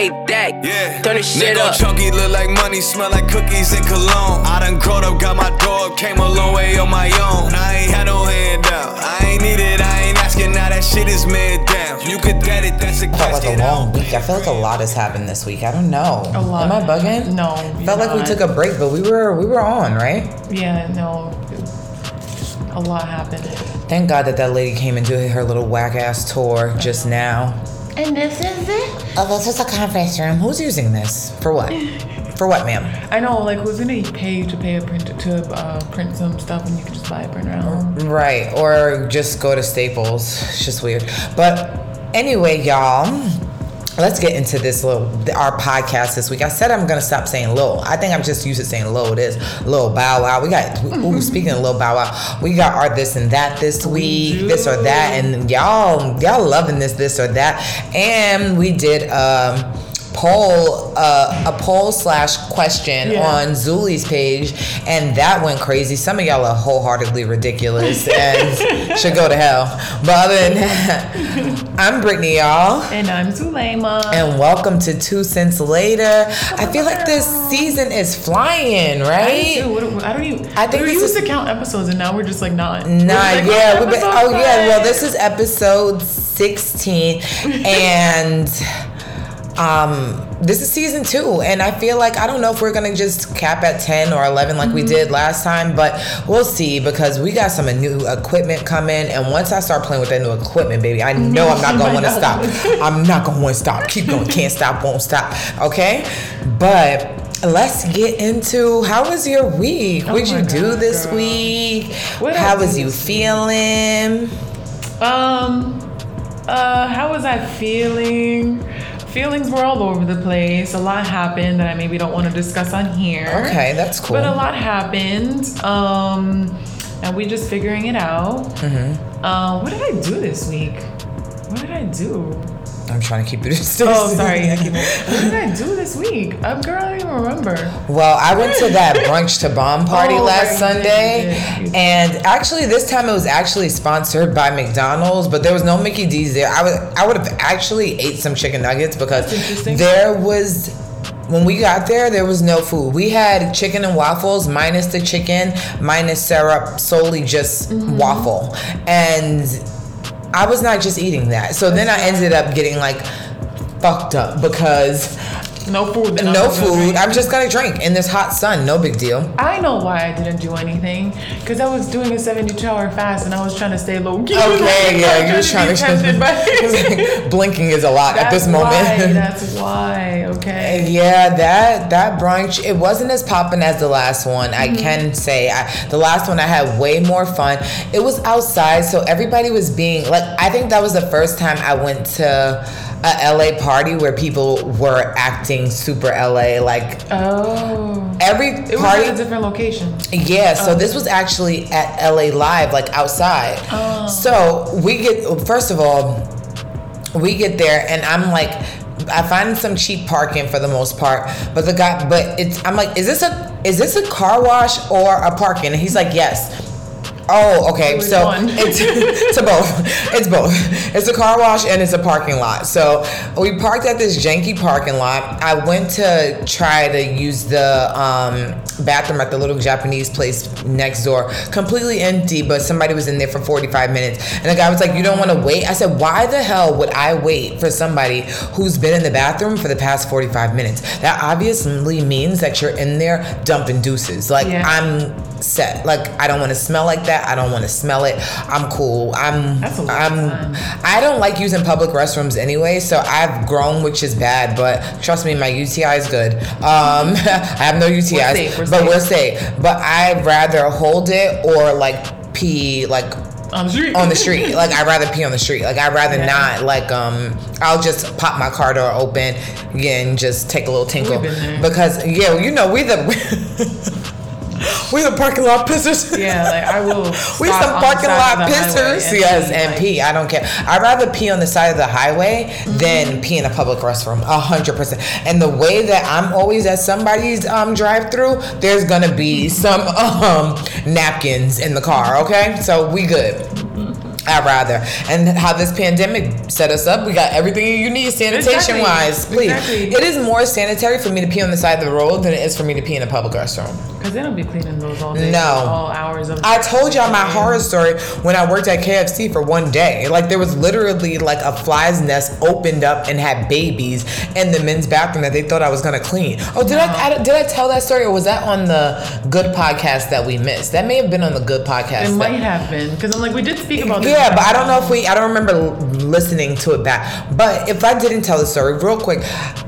Hey, that. Yeah. Turn this shit Nigga up. chunky look like money, smell like cookies and cologne. I done growed up, got my dog, came a long way on my own. I ain't had no hand down. I ain't need it, I ain't asking. Now that shit is man down. You could get it, that's a felt like a long week. I feel like a lot has happened this week. I don't know. A lot. Am I bugging? No, Felt you're like we took a break, but we were we were on, right? Yeah, no. A lot happened. Thank God that that lady came and did her little whack ass tour just now. And this is it? Oh, this is a conference room. Who's using this? For what? For what, ma'am? I know, like, who's gonna pay to pay a print to uh, print some stuff and you can just buy a printer at home? Right, or just go to Staples. It's just weird. But anyway, y'all, let's get into this little our podcast this week. I said I'm gonna stop saying low. I think I'm just used to saying low. It is Lil Bow Wow. We got ooh, speaking of Lil Bow Wow, we got our this and that this week, this or that, and y'all y'all loving this this or that, and we did um poll uh, a poll slash question Yeah. on Zully's page, and that went crazy. Some of y'all are wholeheartedly ridiculous and should go to hell. But other than that, I'm Brittany, y'all. And I'm Zulema. And welcome to Two Cents Later. I feel like this season is flying, I do right? too. What, I don't even. I think we used to count episodes, and now we're just like not. Nah, like, yeah. Been, oh, yeah. Well, this is episode 16, and um, this is season two. And I feel like I don't know if we're gonna just cap at 10 or 11 like we did last time, but we'll see because we got some new equipment coming. And once I start playing with that new equipment, baby, I know I'm not gonna want to stop. I'm not gonna want to stop. Keep going. Can't stop. Won't stop. Okay, but. Let's get into how was your week? Oh What'd you my do God, this girl. week? What How was you feeling? Um, uh, how was I feeling? Feelings were all over the place. A lot happened that I maybe don't want to discuss on here. Okay, that's cool. But a lot happened. Um, and we just figuring it out. Mm-hmm. Uh, what did I do this week? What did I do? I'm trying to keep you. Oh, sorry. I keep, what did I do this week? Um, girl, I don't even remember. Well, I went to that brunch to bomb party Oh, last right, you did, Sunday, you did, you did. and actually this time it was actually sponsored by McDonald's, but there was no Mickey D's there. I would I would have actually ate some chicken nuggets because there was. When we got there, there was no food. We had chicken and waffles, minus the chicken, minus syrup, solely just Mm-hmm. waffle. And I was not just eating that. So then I ended up getting like fucked up because No food. no food. I'm just gonna drink in this hot sun. No big deal. I know why I didn't do anything. Because I was doing a 72 hour fast and I was trying to stay low key. Okay, yeah, you was trying to. tempted by- It's like blinking is a lot at this moment. Why, that's why. Okay. yeah, that that brunch it wasn't as popping as the last one. I mm-hmm. can say I, the last one I had way more fun. It was outside, so everybody was being like. I think that was the first time I went to a LA party where people were acting super LA. Like Oh. every It was party. at a different location. Yeah, so oh. this was actually at LA Live, like outside. Oh. So we get, first of all, we get there and I'm like, I find some cheap parking for the most part, but the guy, but it's, I'm like, is this a, is this a car wash or a parking? And he's like, yes. Oh, okay. Which So one? it's to both. It's both. It's a car wash and it's a parking lot. So we parked at this janky parking lot. I went to try to use the um, bathroom at the little Japanese place next door, completely empty, but somebody was in there for 45 minutes. And the guy was like, You don't want to wait? I said, Why the hell would I wait for somebody who's been in the bathroom for the past 45 minutes? That obviously means that you're in there dumping deuces. Like, Yeah. I'm set. Like, I don't want to smell like that. I don't want to smell it. I'm cool. I'm, That's a lot of I'm. I don't like using public restrooms anyway, so I've grown, which is bad. But trust me, my UTI is good. Um, I have no UTIs, safe, we're but safe. we're safe. But I'd rather hold it or like pee like On the street. on the street. Like I'd rather pee on the street. Like I'd rather Yeah. not like um I'll just pop my car door open and just take a little tinkle. We've been there. Because yeah, you know we the we the parking lot pissers. Yeah, like I will. We stop some on the parking side lot the pissers, and yes, be and like- pee. I don't care. I'd rather pee on the side of the highway than pee in a public restroom. A hundred percent. And the way that I'm always at somebody's um drive-through, there's gonna be some um napkins in the car. Okay, so we good. I'd rather. And how this pandemic set us up, we got everything you need sanitation Exactly. wise. Please. Exactly. It is more sanitary for me to pee on the side of the road than it is for me to pee in a public restroom. Because they don't be cleaning those all day. No. All hours of I told y'all my horror story when I worked at KFC for one day. Like there was literally like a fly's nest opened up and had babies in the men's bathroom that they thought I was gonna clean. Oh, did I, I did I tell that story or was that on the good podcast that we missed? That may have been on the good podcast. It might have been. Because I'm like, we did speak about this. yeah, but I don't know if we. I don't remember listening to it back. But if I didn't tell the story, real quick,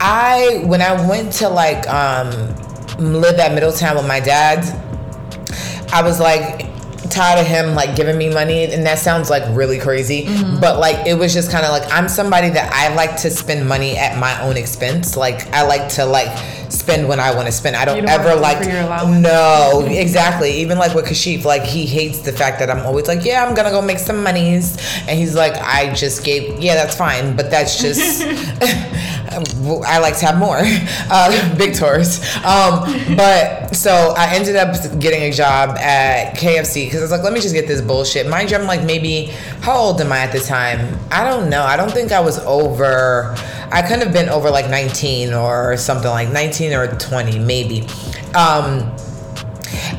I when I went to like um live at Middletown with my dad, I was like tired of him like giving me money and that sounds like really crazy mm-hmm. but like it was just kind of like i'm somebody that i like to spend money at my own expense like i like to like spend when i want to spend. I don't, don't ever like for your allowance. no exactly. Even like with kashif like he hates the fact that i'm always like yeah i'm gonna go make some monies and he's like i just gave yeah that's fine but that's just I like to have more uh, big tours. Um, but so I ended up getting a job at KFC because I was like, let me just get this bullshit. Mind you, I'm like maybe how old am I at the time? I don't know. I don't think I was over. I couldn't have been over like 19 or something like 19 or 20 maybe. Um,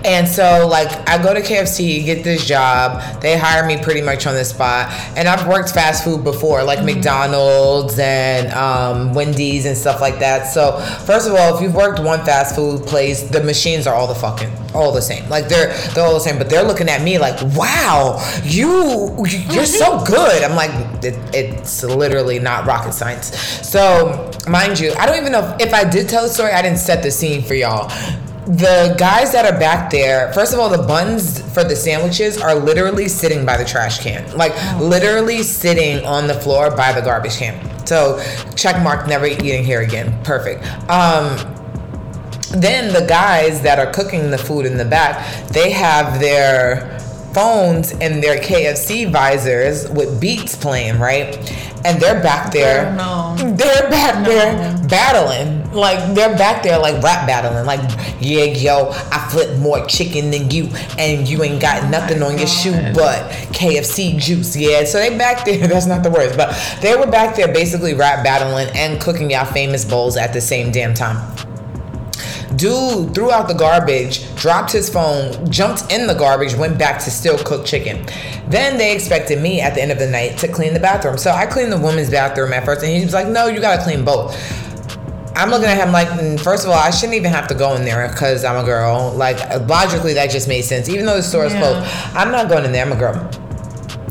and so, like, I go to KFC, get this job. They hire me pretty much on the spot. And I've worked fast food before, like McDonald's and um, Wendy's and stuff like that. So, first of all, if you've worked one fast food place, the machines are all the fucking all the same. Like they're they're all the same. But they're looking at me like, "Wow, you you're so good." I'm like, it, it's literally not rocket science. So, mind you, I don't even know if, if I did tell the story. I didn't set the scene for y'all the guys that are back there first of all the buns for the sandwiches are literally sitting by the trash can. Like literally sitting on the floor by the garbage can. So check mark never eating here again. Perfect. Um then the guys that are cooking the food in the back they have their phones and their KFC visors with beats playing right and they're back there Oh, no. they're back there battling. Like they're back there like rap battling. Like, yeah, yo, I flip more chicken than you, and you ain't got nothing on your shoe but KFC juice. Yeah, so they back there. That's not the words, but they were back there basically rap battling and cooking y'all famous bowls at the same damn time. Dude threw out the garbage, dropped his phone, jumped in the garbage, went back to still cook chicken. Then they expected me at the end of the night to clean the bathroom. So I cleaned the woman's bathroom at first, and he was like, No, you gotta clean both. I'm looking at him like, mm, first of all, I shouldn't even have to go in there because I'm a girl. Like, logically, that just made sense. Even though the store is Yeah. closed, I'm not going in there. I'm a girl.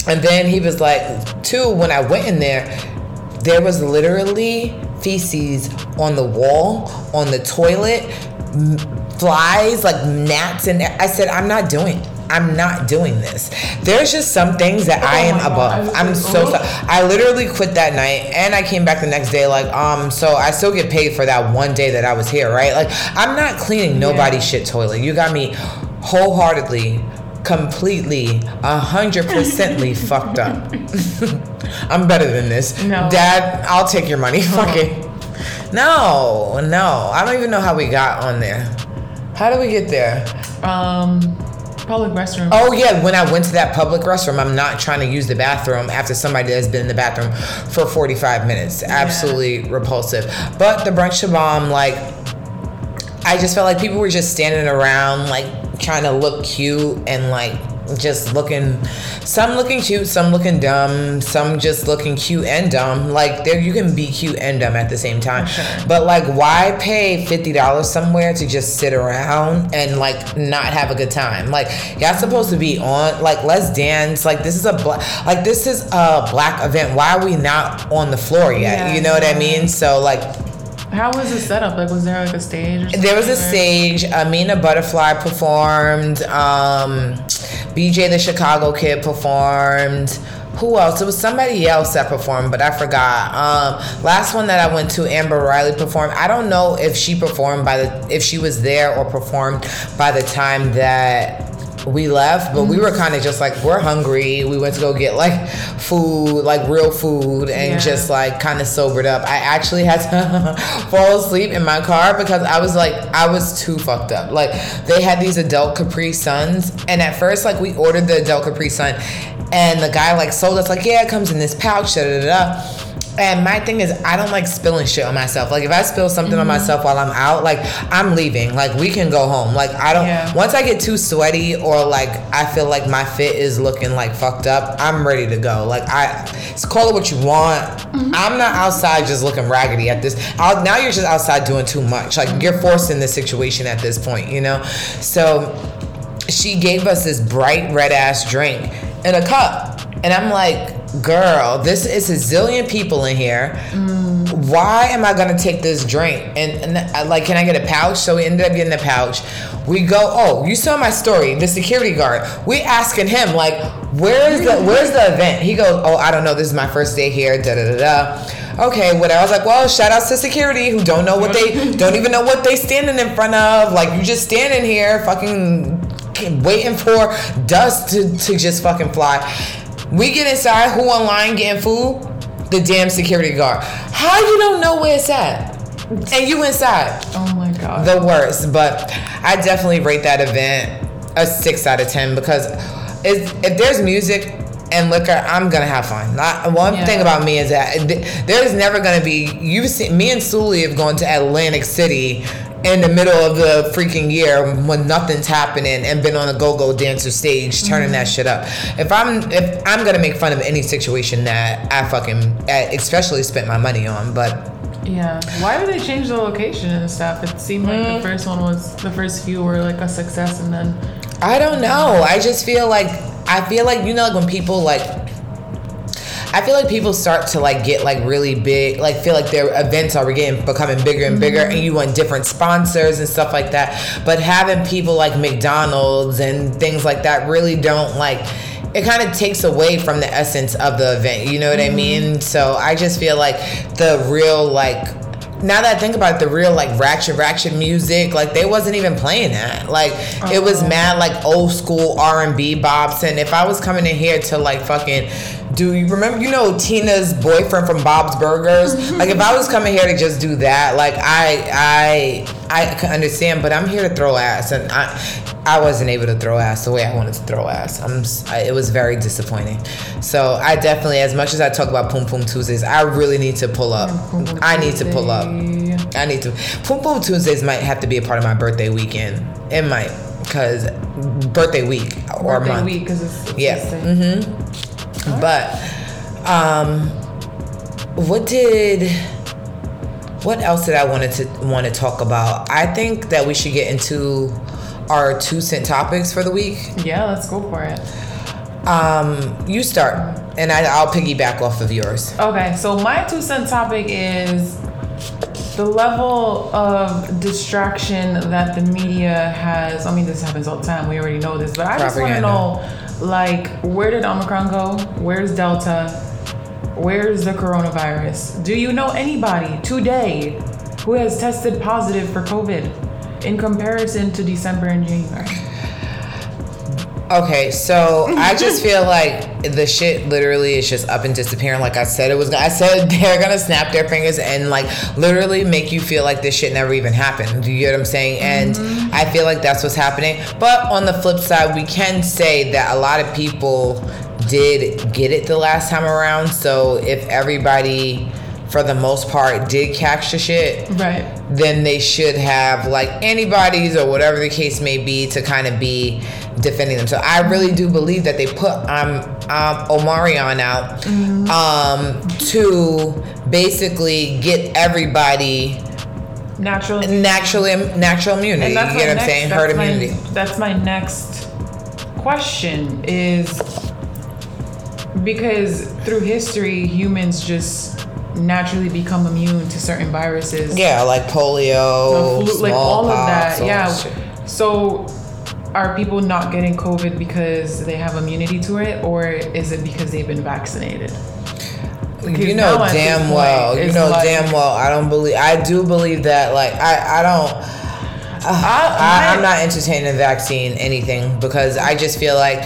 And then he was like, two, when I went in there, there was literally feces on the wall, on the toilet, flies, like gnats. And I said, I'm not doing I'm not doing this. There's just some things that I am my God. above. I like, so oh. sorry. I literally quit that night and I came back the next day like um so I still get paid for that one day that I was here, right? Like I'm not cleaning nobody's shit toilet. You got me wholeheartedly completely a hundred percently fucked up. I'm better than this. No. Dad, I'll take your money. Fuck it. No, no. I don't even know how we got on there. How did we get there? Um, public restroom. Oh yeah, when I went to that public restroom, I'm not trying to use the bathroom after somebody has been in the bathroom for 45 minutes. Absolutely repulsive. But the brunch bomb, like, I just felt like people were just standing around, like, trying to look cute and like just looking some looking cute some looking dumb some just looking cute and dumb like there you can be cute and dumb at the same time but like why pay $50 somewhere to just sit around and like not have a good time like y'all supposed to be on like let's dance like this is a black like this is a black event why are we not on the floor yet Yeah. you know what i mean so like How was the setup? Like, was there like a stage? There was a stage. Amina Butterfly performed. Um, BJ the Chicago Kid performed. Who else? It was somebody else that performed, but I forgot. Um, last one that I went to, Amber Riley performed. I don't know if she performed by the if she was there or performed by the time that we left, but we were mm-hmm. kind of just like we're hungry. We went to go get like food, like real food, and Yeah. just like kind of sobered up. I actually had to fall asleep in my car because I was like I was too fucked up. Like they had these adult Capri Suns, and at first like we ordered the adult Capri Sun, and the guy like sold us like yeah it comes in this pouch da da da. And my thing is, I don't like spilling shit on myself. Like if I spill something on mm-hmm. myself while I'm out, like I'm leaving. Like we can go home. Like I don't. Yeah. Once I get too sweaty or like I feel like my fit is looking like fucked up, I'm ready to go. Like I, call it what you want. Mm-hmm. I'm not outside just looking raggedy at this. I'll, now you're just outside doing too much. Like you're forcing in this situation at this point, you know. So she gave us this bright red ass drink in a cup. And I'm like, girl, this is a zillion people in here. Why am I gonna take this drink? And, and I, like, can I get a pouch? So we ended up getting a pouch. We go, oh, you saw my story, the security guard. We asking him, like, where's the where's the event? He goes, oh, I don't know. This is my first day here. Da da da da. Okay, whatever. I was like, well, shout outs to security who don't know what they don't even know what they standing in front of. Like, you just standing here, fucking waiting for dust to, to just fucking fly. We get inside, who online getting food? The damn security guard. How you don't know where it's at? And you inside. Oh my god. The worst. But I definitely rate that event a six out of ten because if, if there's music and liquor, I'm gonna have fun. Not, one Yeah. thing about me is that th- there's never gonna be. You've seen me and Zully have gone to Atlantic City in the middle of the freaking year when nothing's happening and been on a go-go dancer stage turning that shit up. If I'm if I'm gonna make fun of any situation that I fucking especially spent my money on, but yeah. Why did they change the location and stuff? It seemed like Mm. the first one was the first few were like a success, and then I don't know. I just feel like I feel like you know like when people like I feel like people start to like get like really big, like feel like their events are getting becoming bigger and bigger, mm-hmm. and you want different sponsors and stuff like that. But having people like McDonald's and things like that really don't like. It kind of takes away from the essence of the event. You know what I mm-hmm. mean? So I just feel like the real like now that I think about it, the real like ratchet ratchet music, like they wasn't even playing that. Like it was oh. mad like old school R and B bops. And if I was coming in here to like fucking do you remember you know Tina's boyfriend from Bob's Burgers? Mm-hmm. like if I was coming here to just do that, like I I I can understand, but I'm here to throw ass and I I wasn't able to throw ass the way I wanted to throw ass. I'm I, it was very disappointing. So I definitely as much as I talk about Poom Poom Tuesdays, I really need to pull up. I need to pull up. I need to. Poom Poom Tuesdays might have to be a part of my birthday weekend. It might, cause birthday week or birthday month. week because it's, it's Yeah. the But, um, what did? What else did I wanted to want to talk about? I think that we should get into our two cent topics for the week. Yeah, let's go for it. Um, you start, and I, I'll piggyback off of yours. Okay, so my two cent topic is the level of distraction that the media has. I mean, this happens all the time. We already know this, but I just want to know, like, where did Omicron go? Where's Delta? Where's the coronavirus? Do you know anybody today who has tested positive for COVID in comparison to December and January? Okay, so I just feel like the shit literally is just up and disappearing. Like I said, it was. I said they're gonna snap their fingers and like literally make you feel like this shit never even happened. Do you get what I'm saying? And mm-hmm. I feel like that's what's happening. But on the flip side, we can say that a lot of people did get it the last time around. So if everybody, for the most part, did catch the shit, Right. then they should have like antibodies or whatever the case may be to kind of be defending them. So I really do believe that they put um, um Omarion out um to basically get everybody Natural. naturally natural immunity. And that's you get what I'm next, saying? that's Herd immunity. That's my next question is because through history humans just naturally become immune to certain viruses. Yeah, like polio, flu- like all of that. all Yeah. shit. So are people not getting COVID because they have immunity to it or is it because they've been vaccinated? you know now at this damn well you know like- damn well i don't believe i do believe that like i i don't I, I'm not entertaining vaccine anything because I just feel like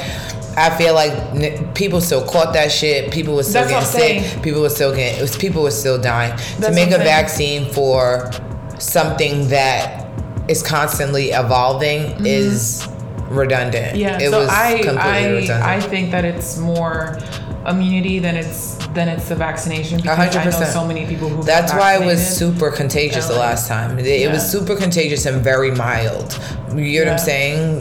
I feel like n- people still caught that shit. People were still That's getting sick. saying. People were still getting. It was people were still dying. to make a vaccine for something that is constantly evolving is redundant. Mm-hmm. Yeah, it so was I completely I redundant. I think that it's more immunity than it's than it's the vaccination because I know so many people who. That's why it was super contagious the last time. It, it was super contagious and very mild. You know what I'm saying?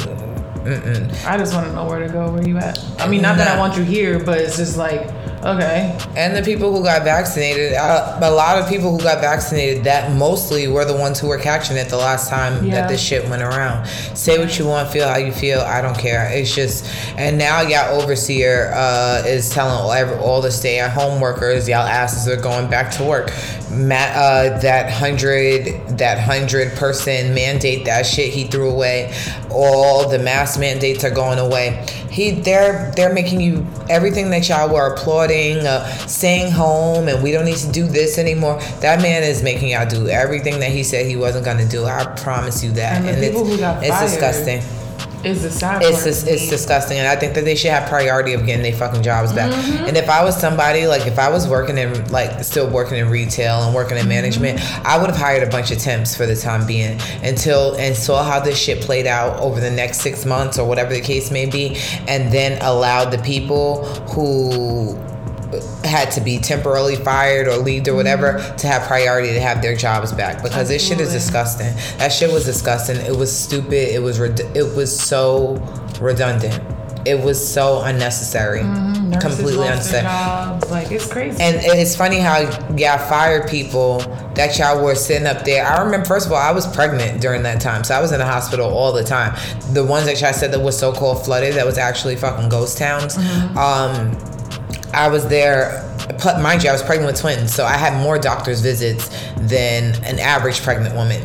Mm-mm. I just want to know where to go. Where you at? I mean, not that I want you here, but it's just like okay. And the people who got vaccinated, uh, a lot of people who got vaccinated, that mostly were the ones who were catching it the last time Yeah. that this shit went around. Say what you want, feel how you feel. I don't care. It's just, and now y'all overseer uh, is telling all, every, all the stay at home workers, y'all asses are going back to work. Ma- uh, that hundred, that hundred person mandate, that shit he threw away. All the mask mandates are going away. He, they're, they're making you everything that y'all were applauding, uh, staying home, and we don't need to do this anymore. That man is making y'all do everything that he said he wasn't gonna do. I promise you that. And people it's, who got it's disgusting. Is the sad It's dis- it's disgusting, and I think that they should have priority of getting their fucking jobs back. Mm-hmm. And if I was somebody like if I was working in like still working in retail and working in Mm-hmm. management, I would have hired a bunch of temps for the time being until and saw how this shit played out over the next six months or whatever the case may be, and then allowed the people who had to be temporarily fired or leaved or whatever Mm-hmm. to have priority to have their jobs back because this shit is disgusting. That shit was disgusting. It was stupid. It was red- it was so redundant. It was so unnecessary. Mm-hmm. Completely unnecessary. jobs. Like it's crazy. And it's funny how y'all fired people that y'all were sitting up there. I remember, first of all, I was pregnant during that time. So I was in the hospital all the time. The ones that y'all said that was so called flooded, that was actually fucking ghost towns. Um, I was there. Mind you, I was pregnant with twins, so I had more doctor's visits than an average pregnant woman,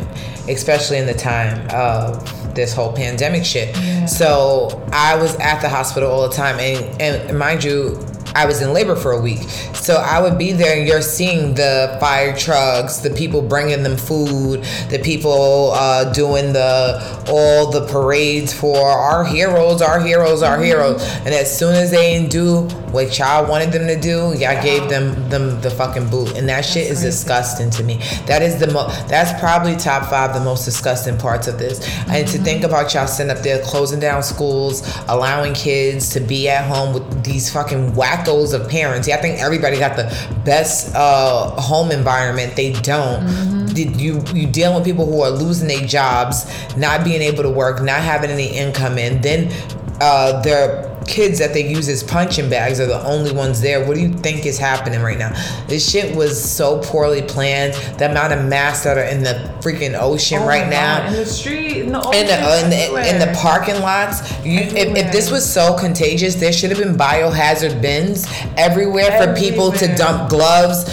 especially in the time of this whole pandemic shit. So I was at the hospital all the time, and, and mind you, I was in labor for a week. So I would be there and you're seeing the fire trucks, the people bringing them food, the people uh, doing the all the parades for our heroes, our heroes, our heroes. And as soon as they didn't do what y'all wanted them to do, y'all gave them them the fucking boot. And that shit is disgusting to me. That is the mo that's probably top five the most disgusting parts of this. And to think about y'all sitting up there closing down schools, allowing kids to be at home with these fucking wackos of parents. Yeah, I think everybody got the best uh, home environment. They don't. Did you you dealing with people who are losing their jobs, not being able to work, not having any income in, then uh, their kids that they use as punching bags are the only ones there. What do you think is happening right now? This shit was so poorly planned. The amount of masks that are in the freaking ocean Oh right now in the street, in the in the, in, the, in the parking lots. You, if, if this was so contagious, there should have been biohazard bins everywhere for people to dump gloves,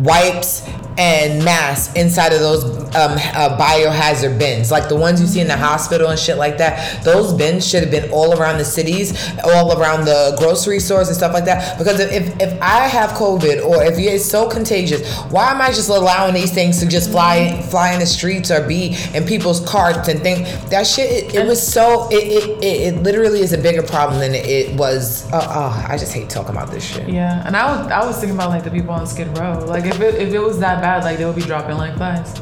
wipes, and masks inside of those um, uh, biohazard bins, like the ones you see in the hospital and shit like that. Those bins should have been all around the cities, all around the grocery stores and stuff like that. Because if, if I have COVID or if it's so contagious, why am I just allowing these things to just fly fly in the streets or be in people's carts and think that shit? It, it was so it, it, it, it literally is a bigger problem than it, was. Uh, oh, I just hate talking about this shit. Yeah, and I was I was thinking about like the people on Skid Row. Like if it if it was that bad, like they would be dropping like flies.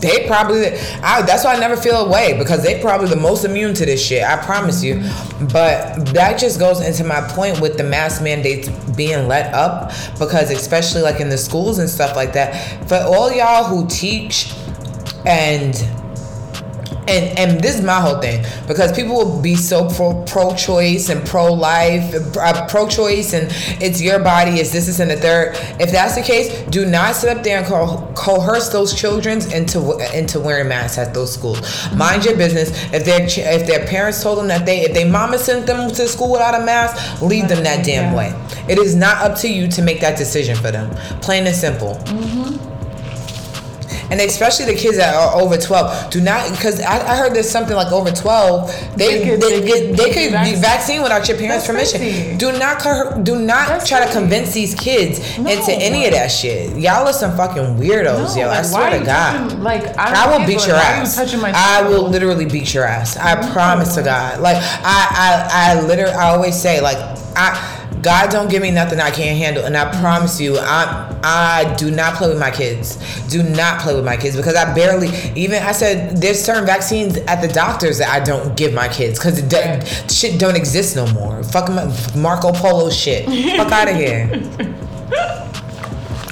They probably, I, that's why I never feel away because they probably the most immune to this shit. I promise you. But that just goes into my point with the mask mandates being let up because especially like in the schools and stuff like that. For all y'all who teach and and and this is my whole thing because people will be so pro pro choice and pro life, uh, pro choice, and it's your body, it's this, this, and the third. If that's the case, do not sit up there and co- coerce those children into into wearing masks at those schools. Mind your business. If their ch- if their parents told them that they if their mama sent them to school without a mask, leave them that damn way. It is not up to you to make that decision for them. Plain and simple. And especially the kids that are over 12 do not because I, I heard there's something like over 12 they They could- they, they they, could be vaccinated. without your parents' That's permission. crazy. Do not do not That's try to convince these kids No. into any of that shit. Y'all are some fucking weirdos, yo. I swear to God. touching- like I, I will beat your ass. I will literally beat your ass. I No. promise to God. Like I, I, I literally, I always say, like I. God don't give me nothing I can't handle, and I promise you, I I do not play with my kids. Do not play with my kids because I barely even. I said there's certain vaccines at the doctors that I don't give my kids because do, shit don't exist no more. Fuck Marco Polo shit. Fuck out of here.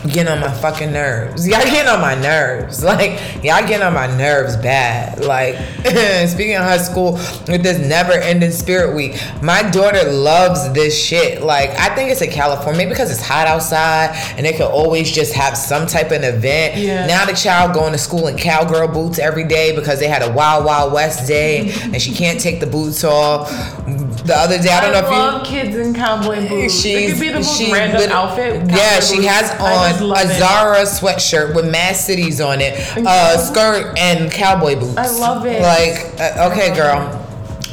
Getting on my fucking nerves. Y'all getting on my nerves. Like, y'all getting on my nerves bad. Like, speaking of high school with this never ending spirit week, my daughter loves this shit. Like, I think it's in California, maybe because it's hot outside and they can always just have some type of event. Yeah. Now the child going to school in cowgirl boots every day because they had a Wild Wild West day and she can't take the boots off. The other day, I don't know if you. love kids in cowboy boots. it She's could be the most random lit- outfit. Yeah, she boots. has on love a it. Zara sweatshirt with Mad Cities on it, a skirt and cowboy boots. I love it. Like, uh, okay, girl.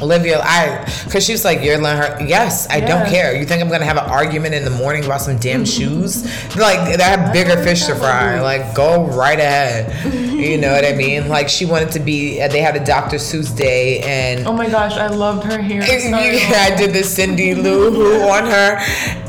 Olivia, I, cause she was like, you're letting her. Yes, I don't care. You think I'm gonna have an argument in the morning about some damn mm-hmm. shoes? Like, I have bigger fish to fry. Like, go right ahead. You know what I mean? Like, she wanted to be. uh, They had a Dr. Seuss day, and Oh my gosh, I loved her hair. I did the Cindy Lou Who on her,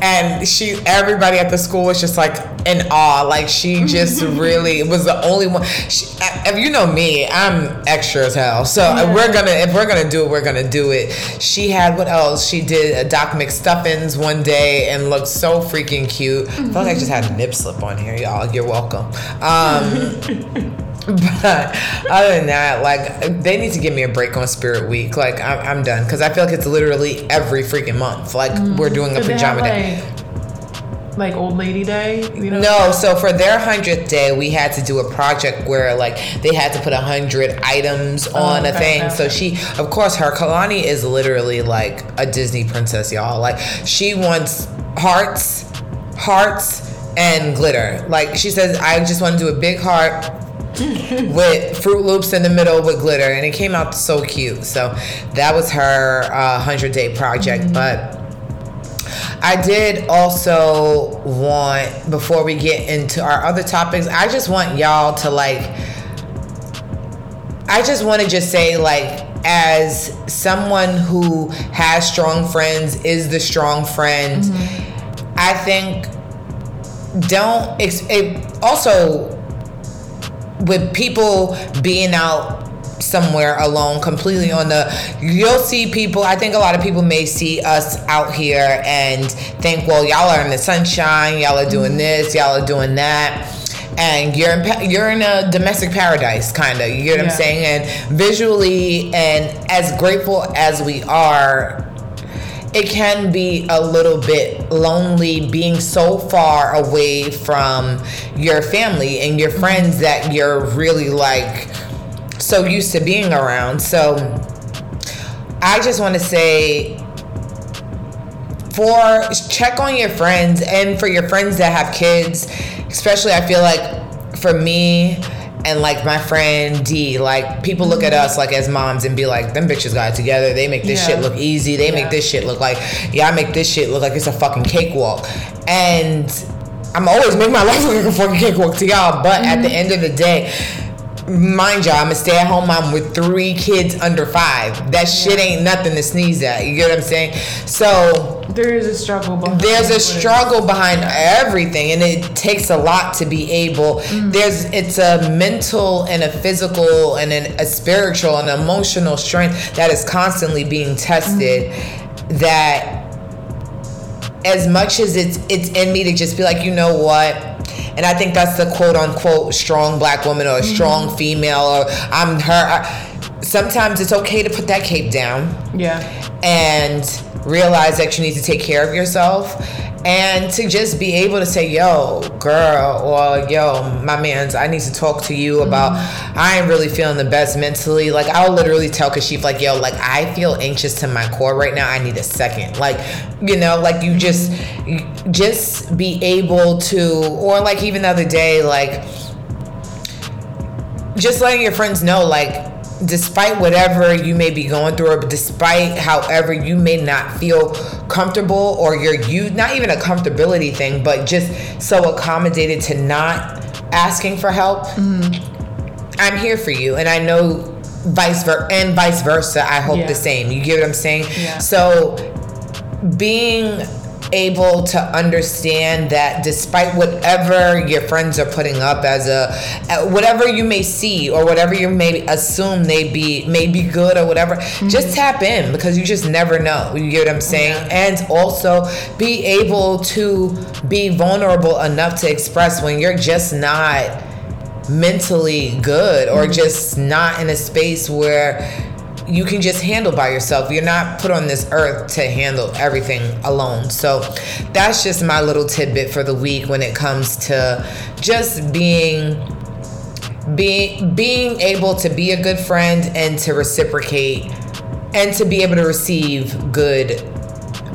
and she everybody at the school was just like in awe. Like she just really was the only one. She, uh, if you know me, I'm extra as hell. So if we're gonna if we're gonna do it, we're gonna do it. She had what else? She did a Doc McStuffins one day and looked so freaking cute. I felt like I just had a nip slip on here, y'all. You're welcome. Um, but other than that, like they need to give me a break on Spirit Week. Like I'm, I'm done because I feel like it's literally every freaking month. Like we're doing a pajama day. Like, old lady day? You know? No, so for their hundredth day, we had to do a project where like they had to put a hundred items on a Oh, thing. okay, So she, of course, her Kalani is literally like a Disney princess, y'all. Like she wants hearts, hearts, and glitter. Like she says, I just want to do a big heart. with Froot Loops in the middle with glitter, and it came out so cute. So that was her uh, hundred day project. But I did also want, before we get into our other topics, I just want y'all to like, I just want to just say, like, as someone who has strong friends, is the strong friend, mm-hmm. I think don't, ex- it, also, with people being out somewhere alone completely on the you'll see people i think a lot of people may see us out here and think well y'all are in the sunshine y'all are doing this y'all are doing that and you're in you're in a domestic paradise kind of you get what Yeah. i'm saying and visually and as grateful as we are it can be a little bit lonely being so far away from your family and your friends that you're really like so used to being around. So I just want to say for check on your friends and for your friends that have kids, especially I feel like for me and like my friend D, like people look at us like as moms and be like, them bitches got it together. They make this Yeah. shit look easy. They Yeah. make this shit look like, yeah, I make this shit look like it's a fucking cakewalk. And I'm always making my life look like a fucking cakewalk to y'all. But at the mm-hmm. end of the day, mind y'all, I'm a stay at home mom with three kids under five. That shit ain't nothing to sneeze at. You get what I'm saying? So There is a struggle. Behind there's a struggle behind everything and it takes a lot to be able mm. there's it's a mental and a physical and an, a spiritual and emotional strength that is constantly being tested mm. that as much as it's it's in me to just be like you know what and i think that's the quote unquote strong black woman or a strong female or i'm her I, sometimes it's okay to put that cape down. Yeah. and realize that you need to take care of yourself and to just be able to say yo girl or yo my mans i need to talk to you about mm-hmm. i ain't really feeling the best mentally. Like i'll literally tell kashif like yo like i feel anxious to my core right now. I need a second. Like you know like you just just be able to or like even the other day like just letting your friends know, like, despite whatever you may be going through, or despite however you may not feel comfortable, or you're you not even a comfortability thing, but just so accommodated to not asking for help. Mm-hmm. I'm here for you, and I know vice versa, and vice versa. I hope Yeah. the same. You get what I'm saying? Yeah. So being able to understand that despite whatever your friends are putting up as a whatever you may see or whatever you may assume they be may be good or whatever mm-hmm. just tap in because you just never know. You get what i'm saying? And also be able to be vulnerable enough to express when you're just not mentally good or mm-hmm. just not in a space where you can just handle by yourself. You're not put on this earth to handle everything alone. So that's just my little tidbit for the week when it comes to just being being being able to be a good friend and to reciprocate and to be able to receive good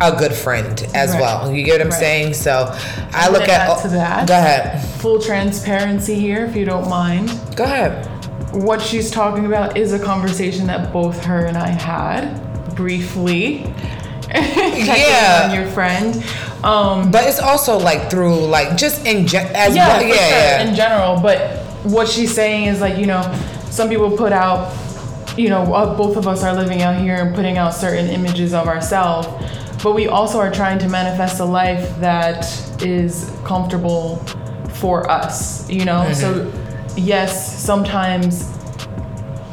a good friend as Right. well. You get what I'm Right. saying? So I look at to that. Go ahead. Full transparency here, if you don't mind. Go ahead. What she's talking about is a conversation that both her and I had briefly. Yeah. on your friend. Um, But it's also like through like just in ge- as yeah, well. yeah, sure, yeah. in general. But what she's saying is like, you know, some people put out, you know, uh, both of us are living out here and putting out certain images of ourselves, but we also are trying to manifest a life that is comfortable for us, you know? So, yes, sometimes,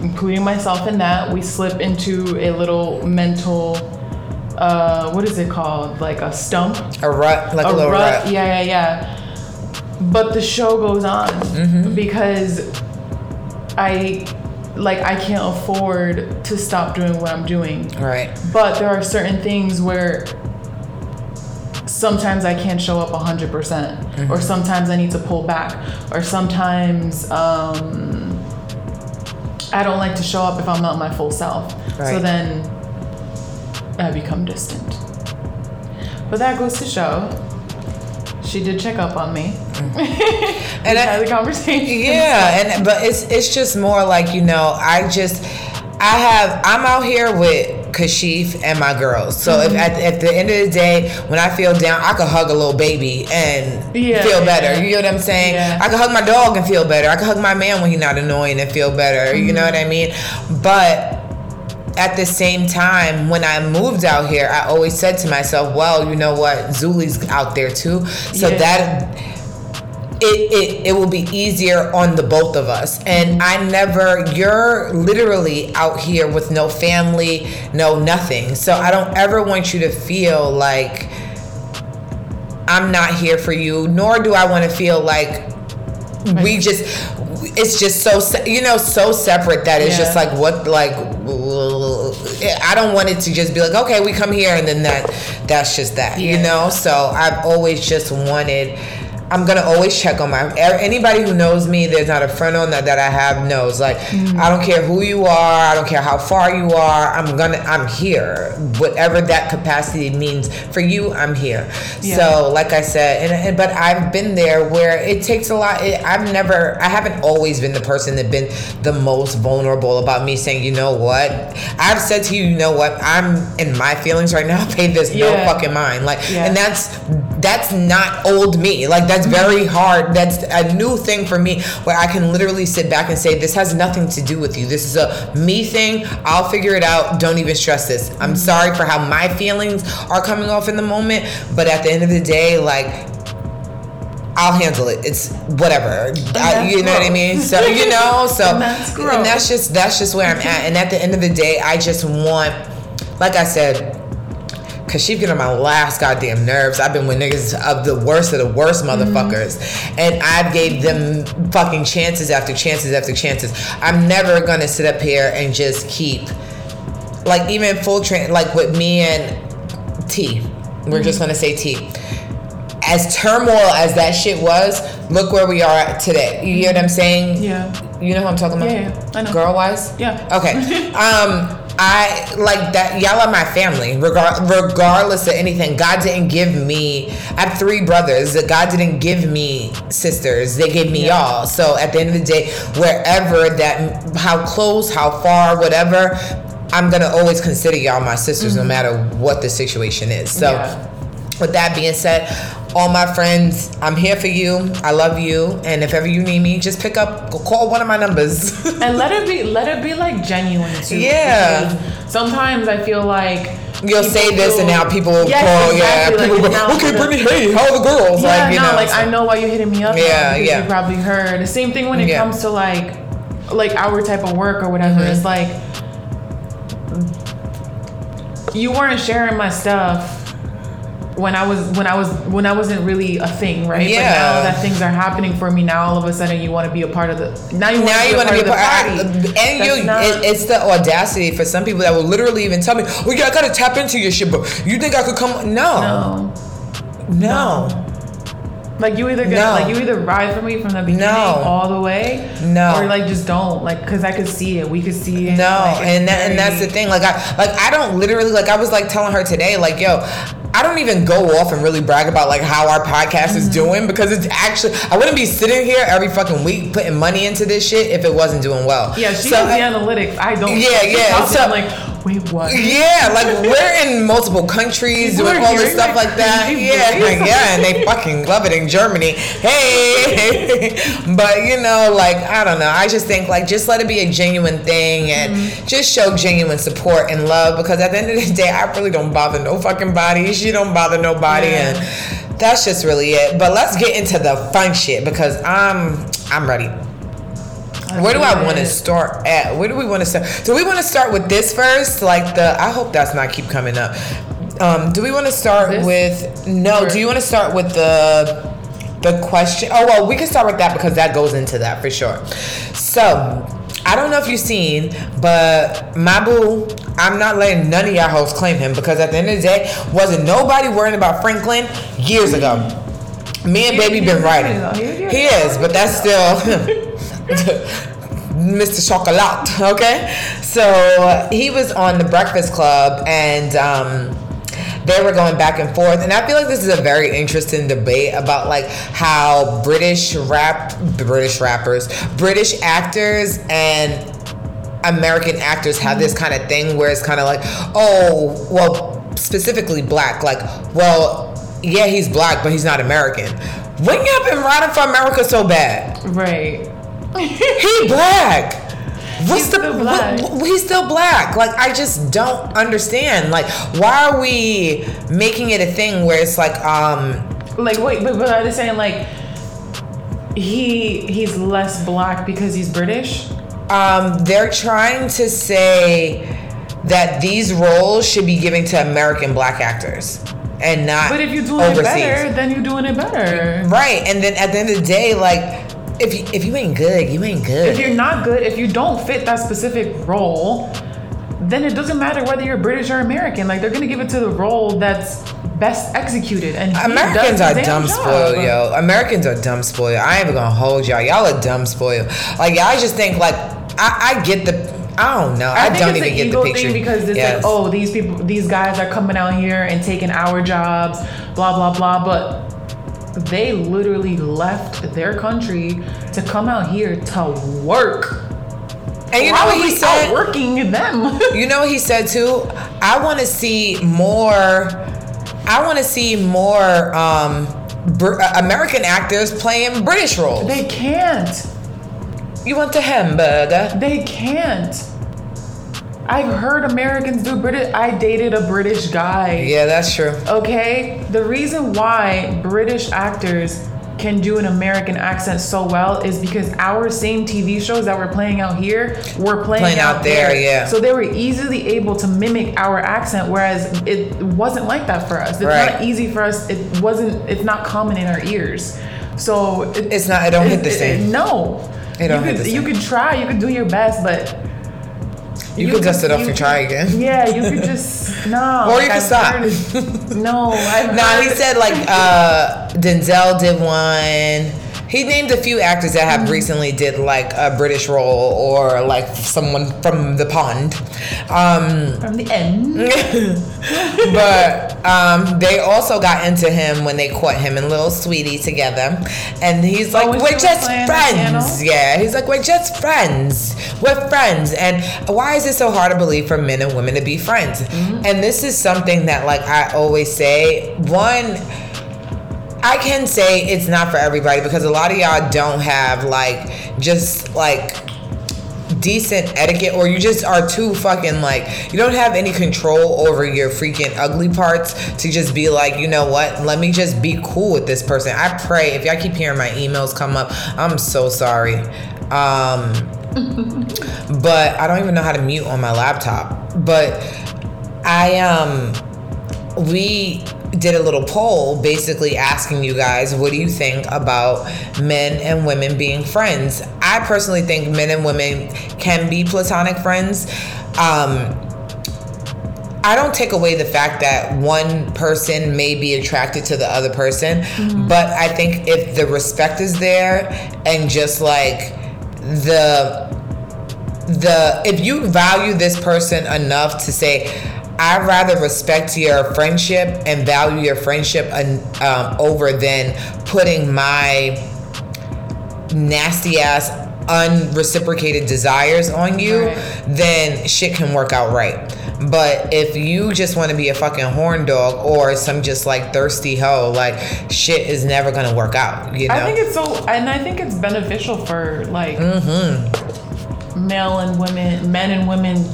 including myself in that, we slip into a little mental. Uh, what is it called? Like a stump a rut, like a, a little rut, rut. Yeah, yeah, yeah. But the show goes on Mm-hmm. because I like I can't afford to stop doing what I'm doing. Right. But there are certain things where sometimes I can't show up 100%, percent Mm-hmm. or sometimes I need to pull back, or sometimes um, I don't like to show up if I'm not my full self. So then I become distant. But that goes to show she did check up on me. And we I- had the conversation. Yeah, and but it's it's just more like you know I just I have I'm out here with Kashif and my girls. So Mm-hmm. if at, at the end of the day when I feel down, I could hug a little baby and Yeah, feel better. yeah. You know what I'm saying? Yeah. I could hug my dog and feel better. I could hug my man when he's not annoying and feel better. You know what I mean? But at the same time, when I moved out here, I always said to myself, well, you know what? Zully's out there too. So that it, it it will be easier on the both of us. And I never you're literally out here with no family, no nothing. So I don't ever want you to feel like I'm not here for you, nor do I want to feel like we just it's just so you know so separate that it's just like what like I don't want it to just be like okay we come here and then that that's just that you know so I've always just wanted I'm gonna always check on my anybody who knows me. There's not a friend on that that I have knows. Like Mm-hmm. I don't care who you are. I don't care how far you are. I'm gonna. I'm here. Whatever that capacity means for you, I'm here. Yeah. So like I said, and, and but I've been there where it takes a lot. It, I've never. I haven't always been the person that been the most vulnerable about me saying, you know what? I've said to you, you know what? I'm in my feelings right now. Pay this no fucking mind. Like, Yeah. and that's that's not old me. Like that's very hard. That's a new thing for me where I can literally sit back and say, this has nothing to do with you. This is a me thing. I'll figure it out. Don't even stress this. I'm sorry for how my feelings are coming off in the moment, but at the end of the day, like I'll handle it. It's whatever. I, you know what I mean? So you know, so And that's and that's just that's just where I'm at. And at the end of the day, I just want, like I said, Cause she get on my last goddamn nerves. I've been with niggas of the worst of the worst motherfuckers. And I gave them fucking chances after chances after chances. I'm never gonna sit up here and just keep like even full train like with me and T. We're just gonna say T. As turmoil as that shit was, look where we are at today. You hear what I'm saying? Yeah. You know who I'm talking about? Yeah, yeah, I know. Girl wise? Yeah. Okay. um, I like that. Y'all are my family, regard, regardless of anything. God didn't give me. I have three brothers. That God didn't give me sisters. They gave me Yeah. y'all. So at the end of the day, wherever that, how close, how far, whatever, I'm gonna always consider y'all my sisters, no mm-hmm. matter what the situation is. So. Yeah. With that being said, all my friends, I'm here for you. I love you, and if ever you need me, just pick up, call one of my numbers. and let it be let it be like genuine too. Yeah. Sometimes I feel like You'll say this, and now people will Yes, call. exactly, Yeah, people it's go, okay, Brittany, hey, how are the girls? Yeah, like, you no, know, like so- I know why you're hitting me up. Yeah, yeah. You probably heard the same thing when it Yeah. comes to like, like our type of work or whatever. Mm-hmm. It's like you weren't sharing my stuff when I was when I was when I wasn't really a thing, right? But Yeah. now that things are happening for me, now all of a sudden you want to be a part of the. Now you want Now to you be a want part be of a the part, party. I- and That's you. not- it, it's the audacity for some people that will literally even tell me, "Oh yeah, I gotta tap into your shit," but you think I could come? No, no. no, Like you either get No. like you either ride for me from the beginning No. all the way, No. or like just don't like because I could see it, we could see it. No, like, and that, and that's the thing. Like I like I don't literally like I was like telling her today, like yo, I don't even go off and really brag about like how our podcast is Mm-hmm. doing because it's actually I wouldn't be sitting here every fucking week putting money into this shit if it wasn't doing well. Yeah, she So, does the I- analytics. I don't. Yeah, yeah, so- I'm like, wait, what? Yeah, like we're in multiple countries People doing all this stuff my like that. Yeah, voice. yeah, and they fucking love it in Germany. Hey, but you know, like I don't know. I just think like just let it be a genuine thing and Mm-hmm. just show genuine support and love because at the end of the day, I really don't bother no fucking body. She don't bother nobody, Yeah. and that's just really it. But let's get into the fun shit because I'm I'm ready. Where do I want to start at? Where do we want to start? Do we want to start with this first? Like the, I hope that's not keep coming up. Um, do we want to start This? with? No. Or- Do you want to start with the the question? Oh well, we can start with that because that goes into that for sure. So. I don't know if you've seen, but my boo, I'm not letting none of y'all hoes claim him because at the end of the day, wasn't nobody worrying about Franklin years ago. Me and Baby been writing. He- he He is. is, but that's still Mr. Chocolat, okay? So he was on the Breakfast Club and um, they were going back and forth. And I feel like this is a very interesting debate about like how British rap, British rappers, British actors and American actors have this kind of thing where it's kind of like, oh, well, specifically black. Like, well, yeah, he's black, but he's not American. When y'all been riding for America so bad? Right. He black. What's He's the still black. what- he's still black. Like I just don't understand. Like why are we making it a thing where it's like um Like wait, but, but are they saying like he he's less black because he's British? um they're trying to say that these roles should be given to American black actors and not But if you're doing overseas. it better, then you're doing it better. Right. And then at the end of the day, like if you, if you ain't good, you ain't good. If you're not good, if you don't fit that specific role, then it doesn't matter whether you're British or American. Like they're gonna give it to the role that's best executed. And Americans are dumb job. spoiled, yo. Americans are dumb spoiled. I ain't even gonna hold y'all. Y'all are dumb spoiled. Like y'all just think like I, I get the I don't know. I, I, don't even get the picture. thing because it's Yes. like, oh, these people, these guys are coming out here and taking our jobs, blah blah blah. But they literally left their country to come out here to work. and you know what he said? Working them? You know what he said too? I want to see more. I want to see more um, Br- uh, American actors playing British roles. they can't. you want the hamburger? They can't. I've heard Americans do British. I dated a British guy. Yeah, that's true. Okay, the reason why British actors can do an American accent so well is because our same TV shows that were playing out here were playing, Playing out there, yeah. So they were easily able to mimic our accent, whereas it wasn't like that for us. It's Right. not easy for us. It wasn't. It's not common in our ears. So it, It's not. It don't hit the it- it- same. no. It don't you hit could, You could try. You could do your best, but You could dust it off and try again. Yeah, you could just no. Or you like, could I've stop. heard no, I've Nah, heard he said like uh Denzel did one. He named a few actors that have recently did like a British role or like someone from the pond. Um, From the end. but um, they also got into him when they caught him and Little Sweetie together, and he's like, Oh, "We're just friends." Yeah, he's like, "We're just friends. We're friends." And why is it so hard to believe for men and women to be friends? Mm-hmm. And this is something that, like, I always say. One. I can say it's not for everybody because a lot of y'all don't have like just like decent etiquette or you just are too fucking like you don't have any control over your freaking ugly parts to just be like you know what? Let me just be cool with this person. I pray if y'all keep hearing my emails come up i'm so sorry. Um but i don't even know how to mute on my laptop. But i um we did a little poll basically asking you guys what do you think about men and women being friends? I personally think men and women can be platonic friends. Um I don't take away the fact that one person may be attracted to the other person, but I think if the respect is there and just like the the if you value this person enough to say I'd rather respect your friendship and value your friendship um, over than putting my nasty ass unreciprocated desires on you, Right. then shit can work out right. But if you just want to be a fucking horn dog or some just like thirsty hoe, like shit is never gonna work out. You know. I think it's so, and I think it's beneficial for like Mm-hmm. male and women, men and women,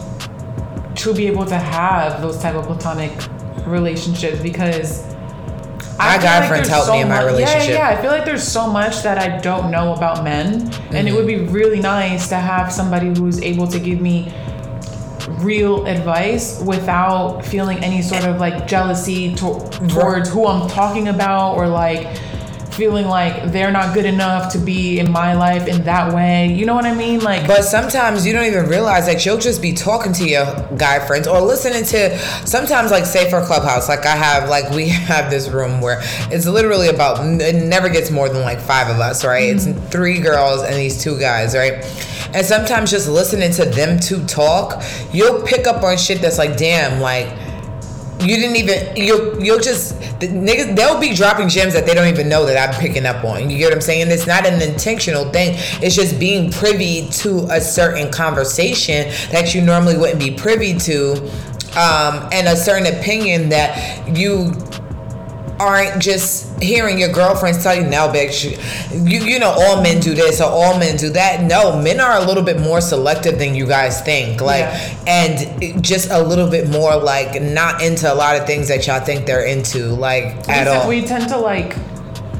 to be able to have those type of platonic relationships because. My feel guy friends helped me in my much- relationship. Yeah, yeah, I feel like there's so much that I don't know about men, and it mm-hmm. would be really nice to have somebody who's able to give me real advice without feeling any sort of like jealousy to- mm-hmm. towards who I'm talking about or like feeling like they're not good enough to be in my life in that way. You know what I mean? Like But sometimes you don't even realize that you'll just be talking to your guy friends or listening to sometimes like say for Clubhouse, like I have like we have this room where it's literally about it never gets more than like five of us, right? It's mm-hmm. three girls and these two guys, right? And sometimes just listening to them two talk, you'll pick up on shit that's like, damn, like you didn't even you'll you'll just the niggas they'll be dropping gems that they don't even know that I'm picking up on. You get what I'm saying? It's not an intentional thing. It's just being privy to a certain conversation that you normally wouldn't be privy to, um, and a certain opinion that you aren't just hearing your girlfriends tell you now bitch you you know all men do this or all men do that no men are a little bit more selective than you guys think like Yeah. and just a little bit more like not into a lot of things that y'all think they're into like at we, all we tend to like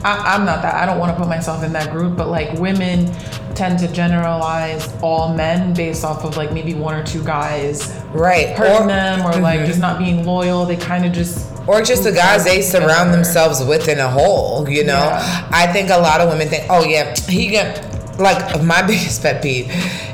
I, i'm not that i don't want to put myself in that group but like women tend to generalize all men based off of like maybe one or two guys right hurting Or- them or like Mhm. just not being loyal they kind of just or just the guys they surround themselves with in a whole you know Yeah. i think a lot of women think oh yeah he can like my biggest pet peeve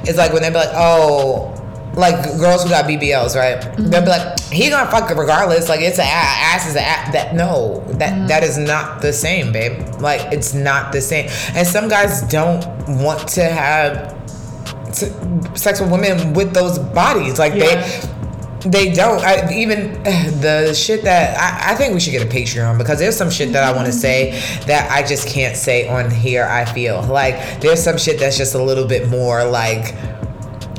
is like when they be like oh like girls who got bbls right Mm-hmm. they'll be like he gonna fuck it regardless like it's an ass is a ass that no that Mm-hmm. that is not the same babe like it's not the same and some guys don't want to have sex with women with those bodies like Yeah. They don't. I, even the shit that I, I think we should get a Patreon because there's some shit that I want to say that I just can't say on here. I feel like there's some shit that's just a little bit more like.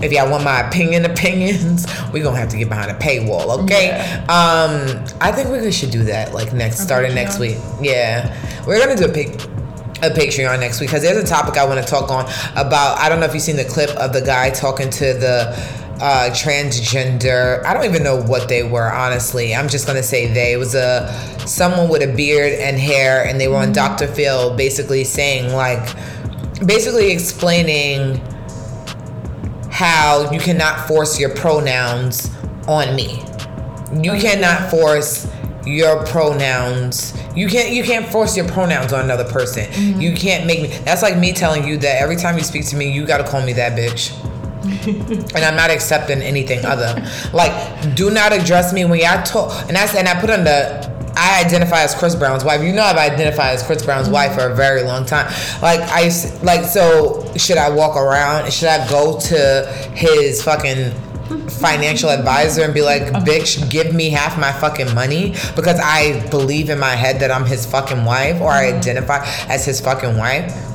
If y'all want my opinion, opinions, we gonna have to get behind a paywall, okay? Yeah. Um, I think we should do that like next, starting next week. Yeah, we're gonna do a pic a Patreon next week because there's a topic I want to talk on about. I don't know if you've seen the clip of the guy talking to the uh, transgender. I don't even know what they were. Honestly, I'm just gonna say they. It was a someone with a beard and hair, and they were on Dr. Phil, basically saying like, basically explaining how you cannot force your pronouns on me. You cannot force your pronouns. You can't you can't force your pronouns on another person. You can't make me that's like me telling you that every time you speak to me, you gotta call me that bitch. and I'm not accepting anything other. Like, do not address me when y'all talk. And I said, and I put on the. I identify as Chris Brown's wife. You know, I've identified as Chris Brown's wife for a very long time. Like I like so. Should I walk around? Should I go to his fucking financial advisor and be like, bitch, give me half my fucking money because I believe in my head that I'm his fucking wife or I identify as his fucking wife.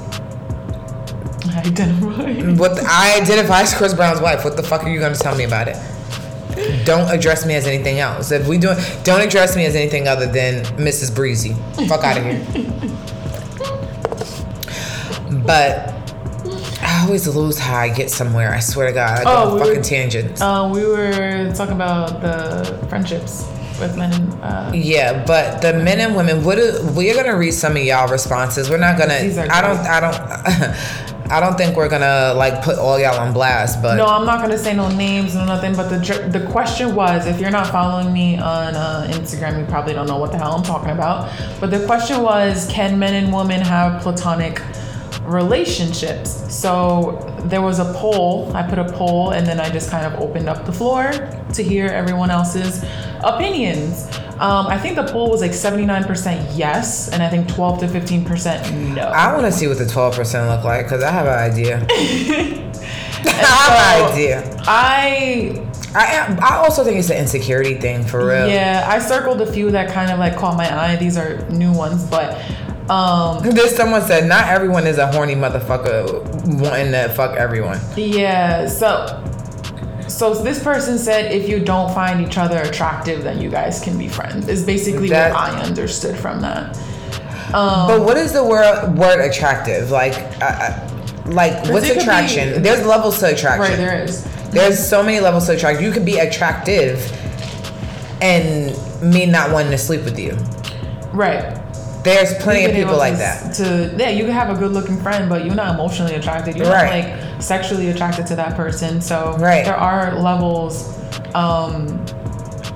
Identify. What I identify as Chris Brown's wife. What the fuck are you gonna tell me about it? Don't address me as anything else. If we do, don't address me as anything other than Mrs. Breezy. Fuck out of here. But I always lose how I get somewhere. I swear to God, I go Oh, on we fucking were- tangents. Uh, we were talking about the friendships with men and uh, Yeah, but the men and women, what do, we're gonna read some of y'all responses. We're not gonna. These are I don't. I don't. I don't think we're gonna like put all y'all on blast. But No, I'm not gonna say no names or nothing. But the the question was, if you're not following me on uh, Instagram, you probably don't know what the hell I'm talking about. But the question was, can men and women have platonic relationships? So there was a poll. I put a poll, and then I just kind of opened up the floor to hear everyone else's opinions. Um, I think the poll was like 79% yes, and I think 12 to 15% no. I want to see what the twelve percent look like because I have an idea. I have an idea. I I am, I also think it's an insecurity thing for real. Yeah, I circled a few that kind of like caught my eye. These are new ones, but um This someone said not everyone is a horny motherfucker wanting to fuck everyone. yeah, so so this person said if you don't find each other attractive, then you guys can be friends. Is basically That- what I understood from that. Um, But what is the word word attractive? Like, uh, uh, like what's could be- attraction? There's levels to attraction. right, there is. There's so many levels to attraction. You could be attractive and me not wanting to sleep with you. Right. There's plenty of people like to, that. To yeah, you can have a good looking friend, but you're not emotionally attracted. You're Right. not like sexually attracted to that person. So Right. there are levels. Um,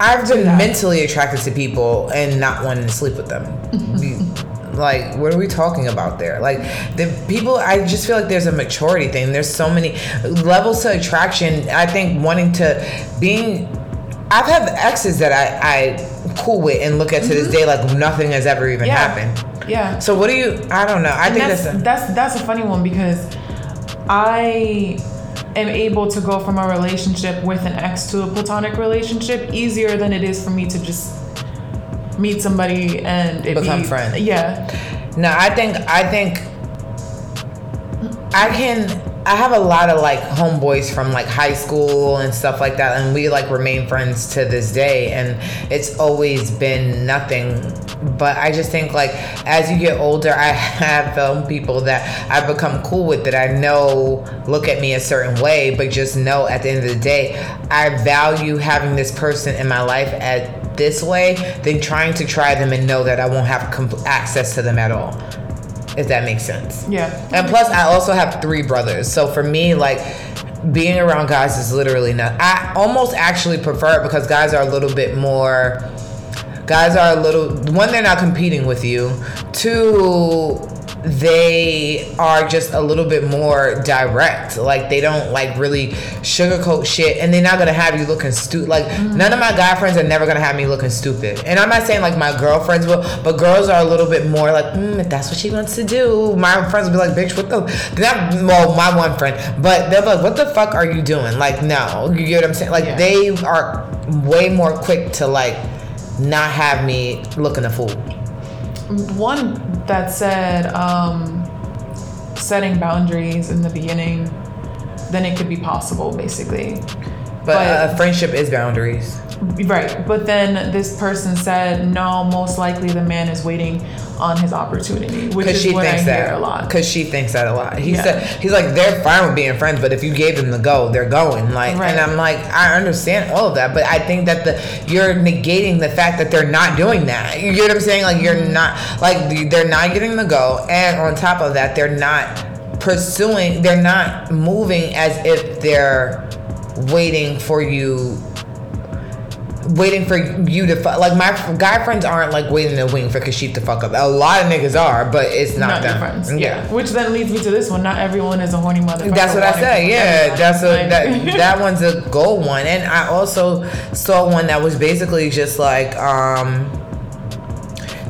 I've been that. mentally attracted to people and not wanting to sleep with them. like, what are we talking about there? Like, the people, I just feel like there's a maturity thing. There's so many levels to attraction. I think wanting to, being, I've had exes that I, I cool with and look at to this day like nothing has ever even Mm-hmm. yeah. happened. Yeah. So, what do you, I don't know. I And think that's, that's, a, that's that's a funny one because I am able to go from a relationship with an ex to a platonic relationship easier than it is for me to just meet somebody and Become be, friends. Yeah. No, I think I think I can I have a lot of like homeboys from like high school and stuff like that and we like remain friends to this day and it's always been nothing. But I just think like as you get older I have found people that I've become cool with that I know look at me a certain way but just know at the end of the day I value having this person in my life at this way than trying to try them and know that I won't have compl- access to them at all if that makes sense. Yeah. And plus, I also have three brothers. So for me, like, being around guys is literally not. I almost actually prefer it because guys are a little bit more. Guys are a little. One, they're not competing with you. Two, they are just a little bit more direct. Like they don't like really sugarcoat shit, and they're not gonna have you looking stupid. Like none of my guy friends are never gonna have me looking stupid. And I'm not saying like my girlfriends will, but girls are a little bit more like, mm, if that's what she wants to do. My friends will be like, bitch, what the? Not well, my one friend, but they're like, what the fuck are you doing? Like, no, you get what I'm saying? Like Yeah. they are way more quick to like not have me looking a fool. One that said um, setting boundaries in the beginning, then it could be possible, basically. But, But- uh, friendship is boundaries. Right. But then this person said, no, most likely the man is waiting on his opportunity, which Because is she what thinks I that. hear a lot. Because she thinks that a lot. He Yeah. said he's like they're fine with being friends, but if you gave them the go, they're going. Like, Right. and I'm like, I understand all of that, but I think that the you're negating the fact that they're not doing that. You get what I'm saying? Like, you're not like they're not getting the go, and on top of that, they're not pursuing. They're not moving as if they're waiting for you waiting for you to fuck. Like my f- guy friends aren't like waiting to wing for Kashif to fuck up. A lot of niggas are, but it's not, not them. friends. Yeah. Which then leads me to this one. Not everyone is a horny motherfucker. That's what I said. Yeah, that's a that that one's a gold one. And I also saw one that was basically just like um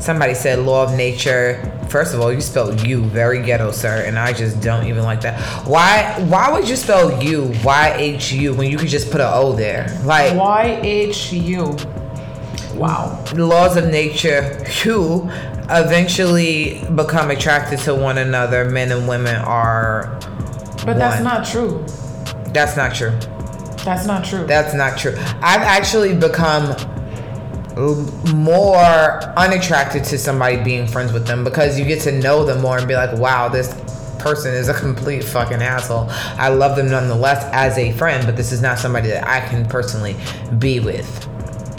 somebody said law of nature. First of all, you spelled you very ghetto, sir, and I just don't even like that. Why? Why would you spell you Y H U when you could just put an O there? Like Y H U. Wow. laws of nature who eventually become attracted to one another. Men and women are. But that's not true. That's not true. That's not true. That's not true. I've actually become more unattracted to somebody being friends with them because you get to know them more and be like, wow, this person is a complete fucking asshole. I love them nonetheless as a friend, but this is not somebody that I can personally be with.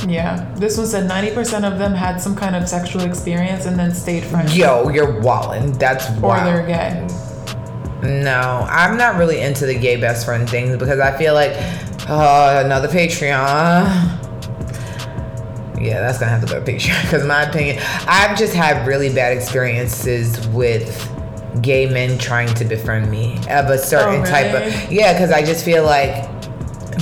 yeah. This one said 90% of them had some kind of sexual experience and then stayed friends. Yo, you're walling. That's Or they're gay. No, I'm not really into the gay best friend things because I feel like uh, another Patreon. Yeah, that's gonna have to go to Patreon because my opinion, I've just had really bad experiences with gay men trying to befriend me of a certain Oh, type of yeah because I just feel like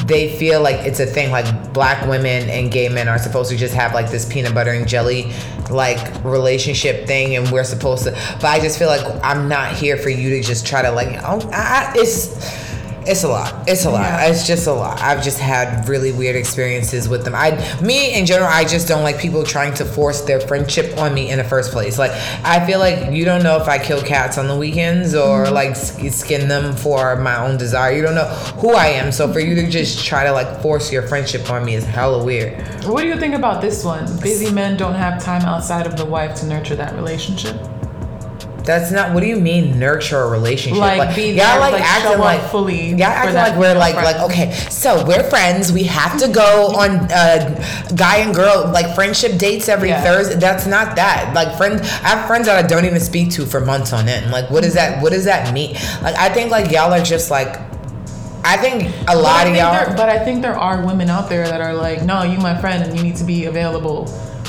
they feel like it's a thing like black women and gay men are supposed to just have like this peanut butter and jelly like relationship thing and we're supposed to but i just feel like i'm not here for you to just try to like oh I, it's it's a lot it's a lot Yeah. it's just a lot i've just had really weird experiences with them i me in general i just don't like people trying to force their friendship on me in the first place like i feel like you don't know if i kill cats on the weekends or Mm-hmm. like skin them for my own desire you don't know who i am so for you to just try to like force your friendship on me is hella weird What do you think about this one? Busy men don't have time outside of the wife to nurture that relationship. That's not. What do you mean nurture a relationship? Like, be y'all like, like, acting like fully Y'all acting like we're like friend. like okay. So we're friends. We have to go on uh, guy and girl like friendship dates every Yeah. Thursday. That's not that. Like friends, I have friends that I don't even speak to for months on end. Like what does that? What does that mean? Like I think like y'all are just like. I think a lot of y'all. there- but I think there are women out there that are like, no, you my friend, and you need to be available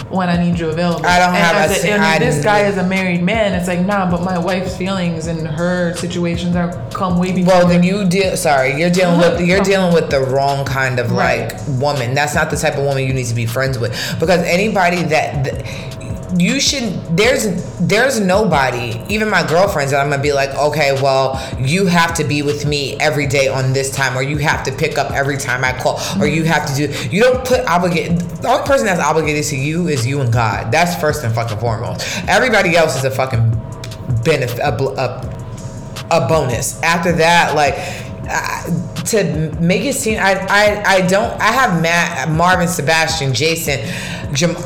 when I need you available. I don't and have a- and I this guy is a married man. It's like, nah, but my wife's feelings and her situations are come way before. Well, then you deal. Sorry, you're dealing with you're dealing with the wrong kind of Right. like woman. That's not the type of woman you need to be friends with because anybody that. th- you should there's there's nobody even my girlfriends that i'm gonna be like okay well you have to be with me every day on this time or you have to pick up every time i call or you have to do you don't put obligate the only person that's obligated to you is you and god that's first and fucking foremost everybody else is a fucking benefit a, a a bonus. After that, like uh, to make it seem, I, I I don't. I have Matt, Marvin, Sebastian, Jason.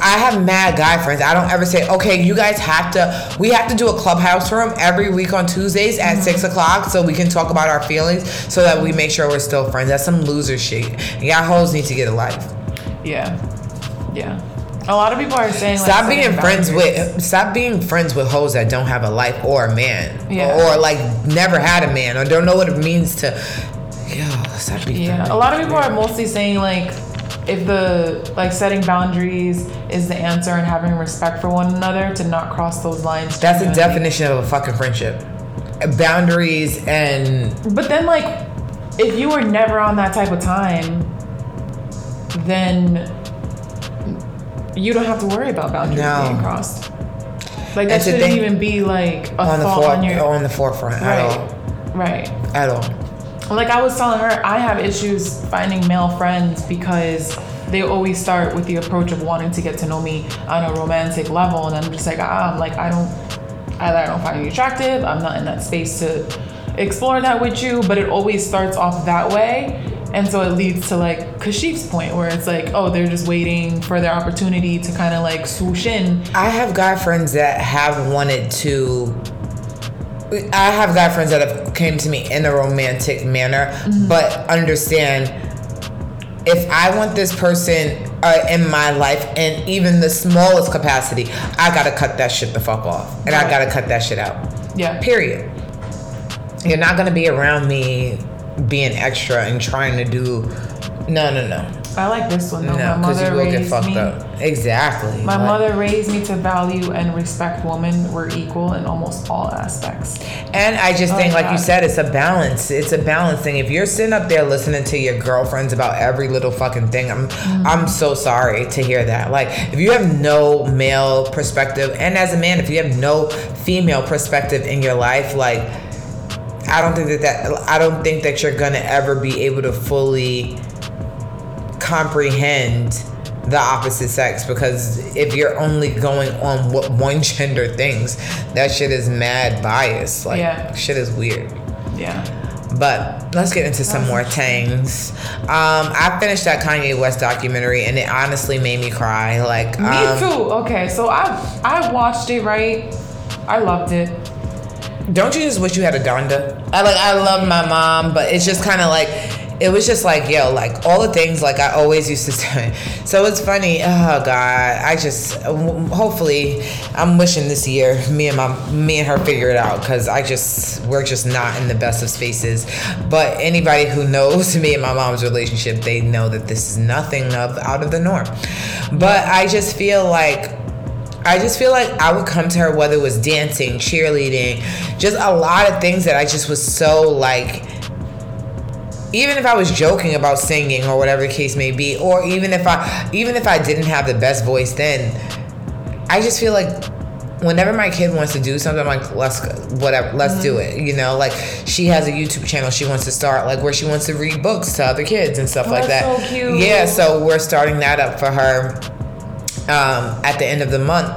I have mad guy friends. I don't ever say, okay, you guys have to. We have to do a clubhouse room every week on Tuesdays at six o'clock, so we can talk about our feelings, so that we make sure we're still friends. That's some loser shit. Y'all hoes need to get a life. yeah, yeah. A lot of people are saying like, Stop being friends boundaries. with stop being friends with hoes that don't have a life or a man. Yeah. Or, like never had a man or don't know what it means to Yo, stop being Yeah, a lot of people are mostly saying like if the like setting boundaries is the answer and having respect for one another to not cross those lines. That's the definition of a fucking friendship. Boundaries and But then like if you were never on that type of time, then you don't have to worry about boundaries No. being crossed. Like that shouldn't even be like a on the for, on your on the forefront at all. right, right. At all. Like I was telling her, I have issues finding male friends because they always start with the approach of wanting to get to know me on a romantic level, and I'm just like, ah, I'm like, I don't, either I don't find you attractive. I'm not in that space to explore that with you. But it always starts off that way, and so it leads to like Kashif's point, where it's like, oh, they're just waiting for their opportunity to kind of like swoosh in. I have guy friends that have wanted to. I have guy friends that have came to me in a romantic manner, but understand if I want this person uh, in my life in even the smallest capacity, I gotta cut that shit the fuck off, and I gotta cut that shit out. Yeah. Period. You're not gonna be around me being extra and trying to do. No, no, no. I like this one though. No, my because you will get fucked me. up. Exactly. My Like- mother raised me to value and respect women. We're equal in almost all aspects. And I just think, Oh, like you said, it's a balance. It's a balance thing. If you're sitting up there listening to your girlfriends about every little fucking thing, I'm Mm-hmm. I'm so sorry to hear that. Like, if you have no male perspective, and as a man, if you have no female perspective in your life, like, I don't think that that I don't think that you're gonna ever be able to fully comprehend the opposite sex because if you're only going on what one gender thinks, that shit is mad bias. Like Yeah. shit is weird. Yeah. But let's get into some more things. Um, I finished that Kanye West documentary and it honestly made me cry. Like Me um, too. Okay, so I I watched it right. I loved it. Don't you just wish you had a Donda? I like I love my mom, but it's just kind of like it was just like yo, like all the things like I always used to say. So it's funny. Oh God, I just hopefully I'm wishing this year me and my me and her figure it out because I just we're just not in the best of spaces. But anybody who knows me and my mom's relationship, they know that this is nothing of out of the norm. But I just feel like I just feel like I would come to her whether it was dancing, cheerleading, just a lot of things that I just was so like even if I was joking about singing or whatever the case may be, or even if I even if I didn't have the best voice then, I just feel like whenever my kid wants to do something, I'm like, let's go, whatever, let's do it. You know, like she has a YouTube channel she wants to start, like where she wants to read books to other kids and stuff Oh, like that's that. so cute. Yeah, so we're starting that up for her um, at the end of the month,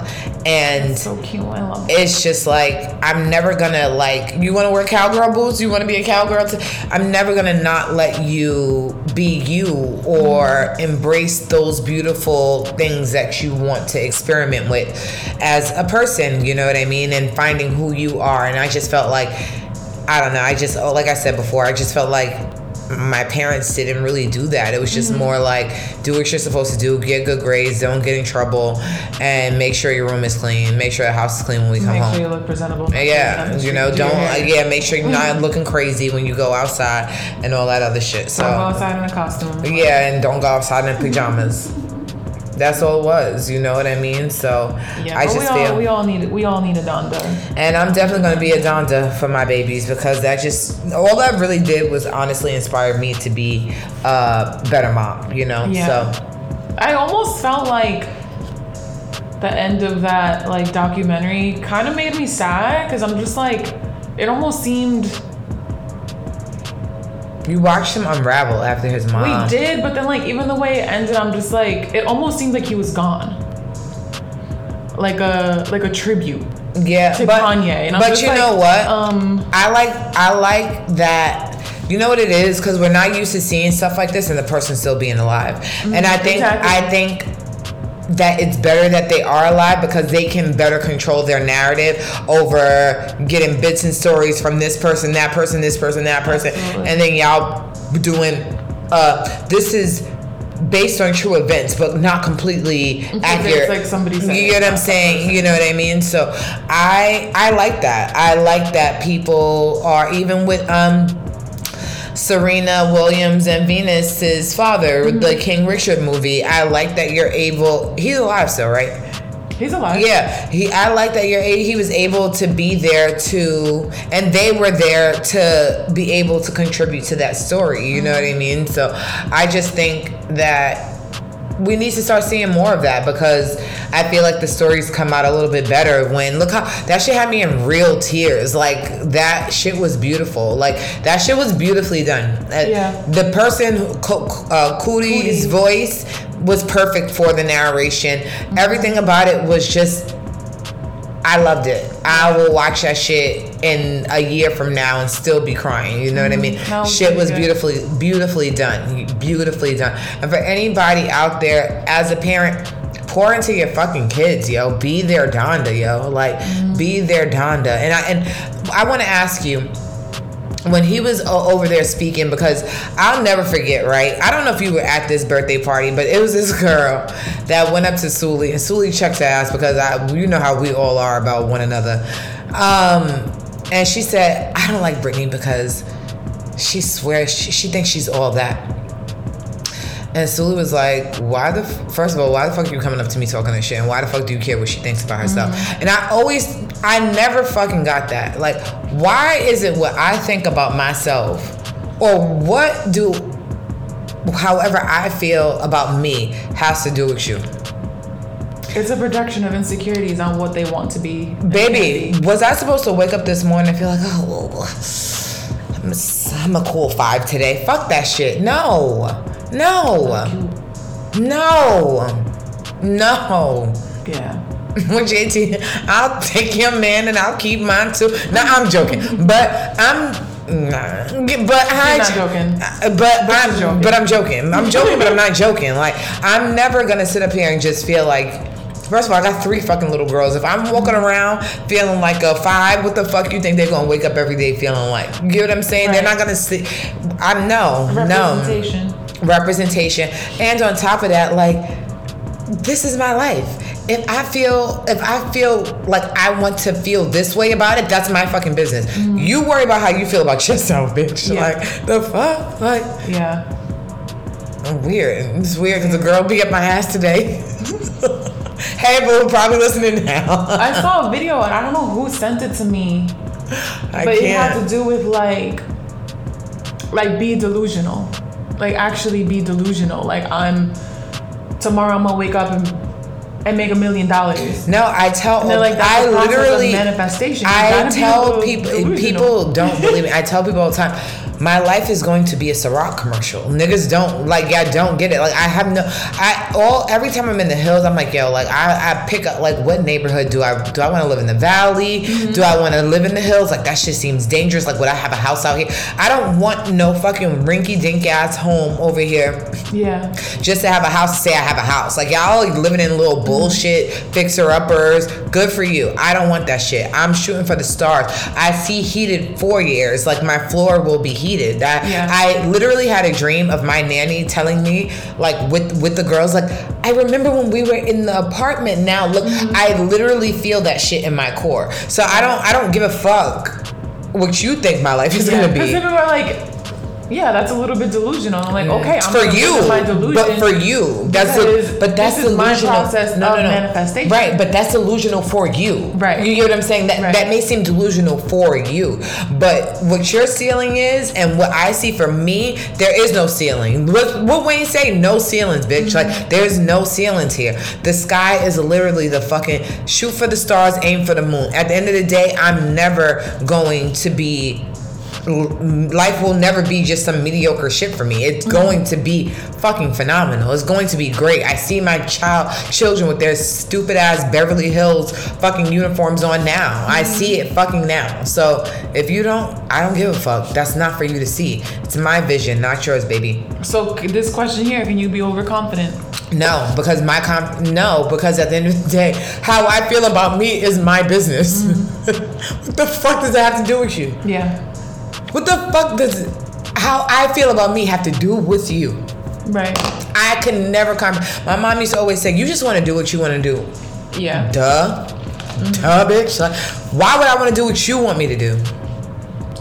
and So cute. I love it. it's just like I'm never gonna like you want to wear cowgirl boots you want to be a cowgirl t- I'm never gonna not let you be you or embrace those beautiful things that you want to experiment with as a person you know what I mean and finding who you are and I just felt like I don't know I just oh, like I said before I just felt like my parents didn't really do that. It was just mm-hmm. more like do what you're supposed to do, get good grades, don't get in trouble, and make sure your room is clean. Make sure the house is clean when we come Make home. Make sure you look presentable. Yeah, you know, don't yeah, make sure you're not mm-hmm. looking crazy when you go outside and all that other shit. Don't go So outside in a costume. yeah, and don't go outside in pajamas. That's all it was. You know what I mean? So Yeah, I just we all feel, we all need we all need a Donda. and I'm definitely gonna be a Donda for my babies because that just all that really did was honestly inspire me to be a better mom. You know? Yeah. So I almost felt like the end of that like documentary kind of made me sad because I'm just like it almost seemed you watched him unravel after his mom. we did, but then like even the way it ended, I'm just like it almost seems like he was gone. Like a like a tribute Yeah, to but, Kanye. And I'm but you like, know what? Um I like I like that. You know what it is because we're not used to seeing stuff like this and the person still being alive. and I think exactly. I think that it's better that they are alive because they can better control their narrative over getting bits and stories from this person, that person, this person, that person, Absolutely. and then y'all doing. Uh, this is based on true events, but not completely accurate. like somebody said You get what I'm saying? You know what I mean? So I I like that. I like that people are even with um Serena Williams and Venus's father, Mm-hmm. the King Richard movie. I like that you're able. He's alive still, right? he's alive. Yeah, he. I like that you're. He was able to be there to, and they were there to be able to contribute to that story. You know what I mean? So, I just think that we need to start seeing more of that because I feel like the stories come out a little bit better when look how that shit had me in real tears. Like that shit was beautiful. Like that shit was beautifully done. Uh, Yeah. The person, uh, Coodie's Cootie. voice was perfect for the narration. Everything about it was just I loved it. I will watch that shit in a year from now and still be crying. You know what I mean? Mm-hmm. That was shit was beautifully, beautifully done. Beautifully done. And for anybody out there, as a parent, pour into your fucking kids, yo. Be their Donda, yo. Like, be mm-hmm. their Donda. And I and I want to ask you when he was over there speaking because I'll never forget, right? I don't know if you were at this birthday party, but it was this girl that went up to Zully and Zully checked her ass because I, you know how we all are about one another. Um, and she said, I don't like Brittany because she swears she, she thinks she's all that. And Zully was like, "Why the f- first of all, why the fuck are you coming up to me talking this shit? And why the fuck do you care what she thinks about herself?" Mm-hmm. And I always, I never fucking got that. Like, why is it what I think about myself, or what do, however I feel about me, has to do with you? It's a projection of insecurities on what they want to be. Baby, was I supposed to wake up this morning and feel like, oh, I'm a, I'm a cool five today? Fuck that shit. No, no, no, no. Yeah. With JT, I'll take your man and I'll keep mine too. No, I'm joking, but I'm. Nah, but I, not joking. Uh, but, But I'm joking. but I'm joking. I'm joking, but I'm not joking. Like I'm never gonna sit up here and just feel like. First of all, I got three fucking little girls. If I'm walking around feeling like a five, what the fuck you think they're gonna wake up every day feeling like? You get what I'm saying? They're not gonna see. I know, no Representation. representation and on top of that like this is my life if i feel if i feel like i want to feel this way about it that's my fucking business. Mm-hmm. You worry about how you feel about yourself bitch. Yeah. like the fuck? Like Yeah. I'm weird. It's weird because a girl beat up my ass today. Hey boo probably listening now. I saw a video and I don't know who sent it to me, i but it had to do with like, like be delusional, like actually be delusional. Like I'm tomorrow I'm gonna wake up and and make a million dollars. no i tell And they're like, that's i literally manifestation. You I gotta be a tell people people don't believe me. I tell people all the time, my life is going to be a Ciroc commercial. Niggas don't like yeah, don't get it. Like I have no I all every time I'm in the hills, I'm like, yo, like I, I pick up like what neighborhood do I do I want to live in the valley? Mm-hmm. Do I want to live in the hills? Like that shit seems dangerous. Like would I have a house out here? I don't want no fucking rinky dink ass home over here Yeah. just to have a house to say I have a house. Like y'all like living in little bullshit fixer uppers. Good for you. I don't want that shit. I'm shooting for the stars. I see heated four years. Like my floor will be heated. That Yeah. I literally had a dream of my nanny telling me like with with the girls like I remember when we were in the apartment. Now look, mm-hmm. I literally feel that shit in my core. So I don't I don't give a fuck what you think my life is Yeah. gonna Because be. people are like, yeah, that's a little bit delusional. I'm like, okay, I'm for you, my delusion. but for you, that's because a, but that's this delusional. process of manifestation. Right, but that's delusional for you. Right. You get what I'm saying? That Right. that may seem delusional for you, but what your ceiling is, and what I see for me, there is no ceiling. What, what Wayne say? No ceilings, bitch. Mm-hmm. Like there's no ceilings here. The sky is literally the fucking shoot for the stars, aim for the moon. At the end of the day, I'm never going to be life will never be just some mediocre shit for me. It's mm-hmm. going to be fucking phenomenal. It's going to be great. I see my child children with their stupid ass Beverly Hills fucking uniforms on now. I mm-hmm. see it fucking now. So if you don't, I don't give a fuck. That's not for you to see. It's my vision, not yours, baby. So this question here, can you be overconfident? No, because my comp no, because at the end of the day, how I feel about me is my business. Mm-hmm. what the fuck does that have to do with you? Yeah. What the fuck does how I feel about me have to do with you? Right. I can never comp. My mom used to always say, "You just want to do what you want to do." Yeah. Duh, mm-hmm. duh, bitch. Like, why would I want to do what you want me to do?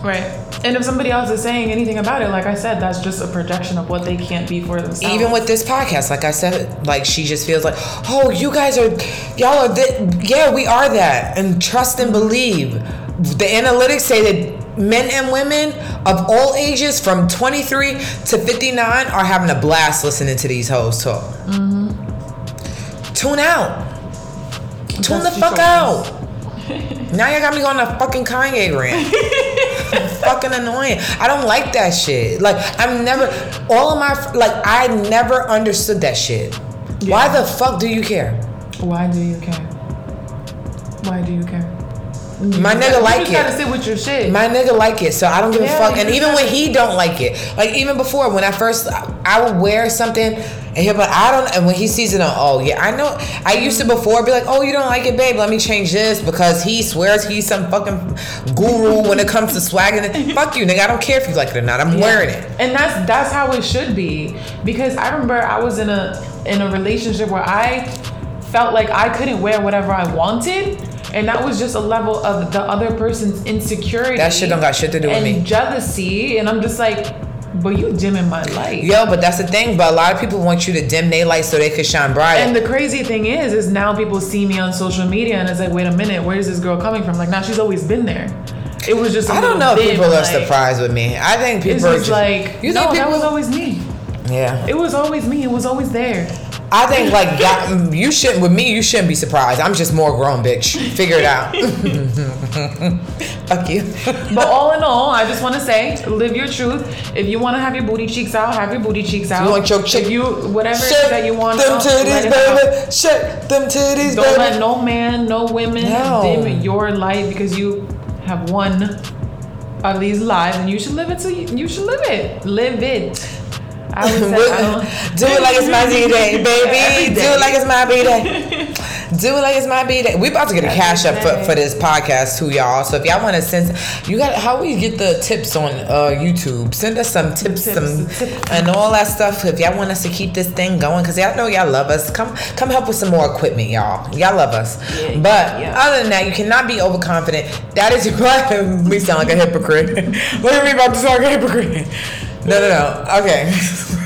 Right. And if somebody else is saying anything about it, like I said, that's just a projection of what they can't be for themselves. Even with this podcast, like I said, like she just feels like, "Oh, you guys are, y'all are, th- yeah, we are that," and trust and believe. The analytics say that men and women of all ages from 23 to 59 are having a blast listening to these hoes talk. Mm-hmm. Tune out. Tune the fuck out. Now you got me going on a fucking Kanye rant. fucking annoying. I don't like that shit. Like I'm never all of my like I never understood that shit. Why the fuck do you care? Why do you care? Why do you care? Mm-hmm. My You nigga like gotta it. sit with your shit. My nigga like it, so I don't give Yeah, a fuck. And even when gotta- he don't like it, like even before when I first I would wear something and he'll be like, I don't. And when he sees it on, oh yeah, I know. I used to before be like, oh you don't like it, babe. Let me change this because he swears he's some fucking guru when it comes to swagging. it. Fuck you, nigga. I don't care if you like it or not. I'm Yeah. wearing it. And that's that's how it should be. Because I remember I was in a in a relationship where I felt like I couldn't wear whatever I wanted. And that was just a level of the other person's insecurity. That shit don't got shit to do with me. jealousy. And I'm just like, But you dimming my light. Yo, but that's the thing. But a lot of people want you to dim their light so they could shine brighter. And the crazy thing is, is now people see me on social media and it's like, wait a minute, where is this girl coming from? Like, now she's always been there. It was just. I I don't know if dim, people are surprised with me. I think people It's are just like, you no, think that was always me. yeah. It was always me. It was always there. I think like that, you shouldn't with me. You shouldn't be surprised. I'm just more grown, bitch. Figure it out. Fuck you. But all in all, I just want to say, live your truth. If you want to have your booty cheeks out, have your booty cheeks out. You want your chick- If you whatever it is Shake that you want, them titties, baby. Shake them titties, Don't let no man, no women No. dim your light because you have one of these lives and you should live it. So you, you should live it. Live it. I would say, I don't, it like it's my B day, baby. Do it like it's my B day. Do it like it's my B day. We about to get a cash up for, for this podcast too, y'all. So if y'all want to send, you got how we get the tips on uh, YouTube. Send us some tips, Tips, some tips. and all that stuff. If y'all want us to keep this thing going, because y'all know y'all love us. Come come help with some more equipment, y'all. Y'all love us. Yeah, but yeah. other than that, you cannot be overconfident. That is your we sound like a hypocrite. Look at me about to sound like a hypocrite. No, no, no. Okay.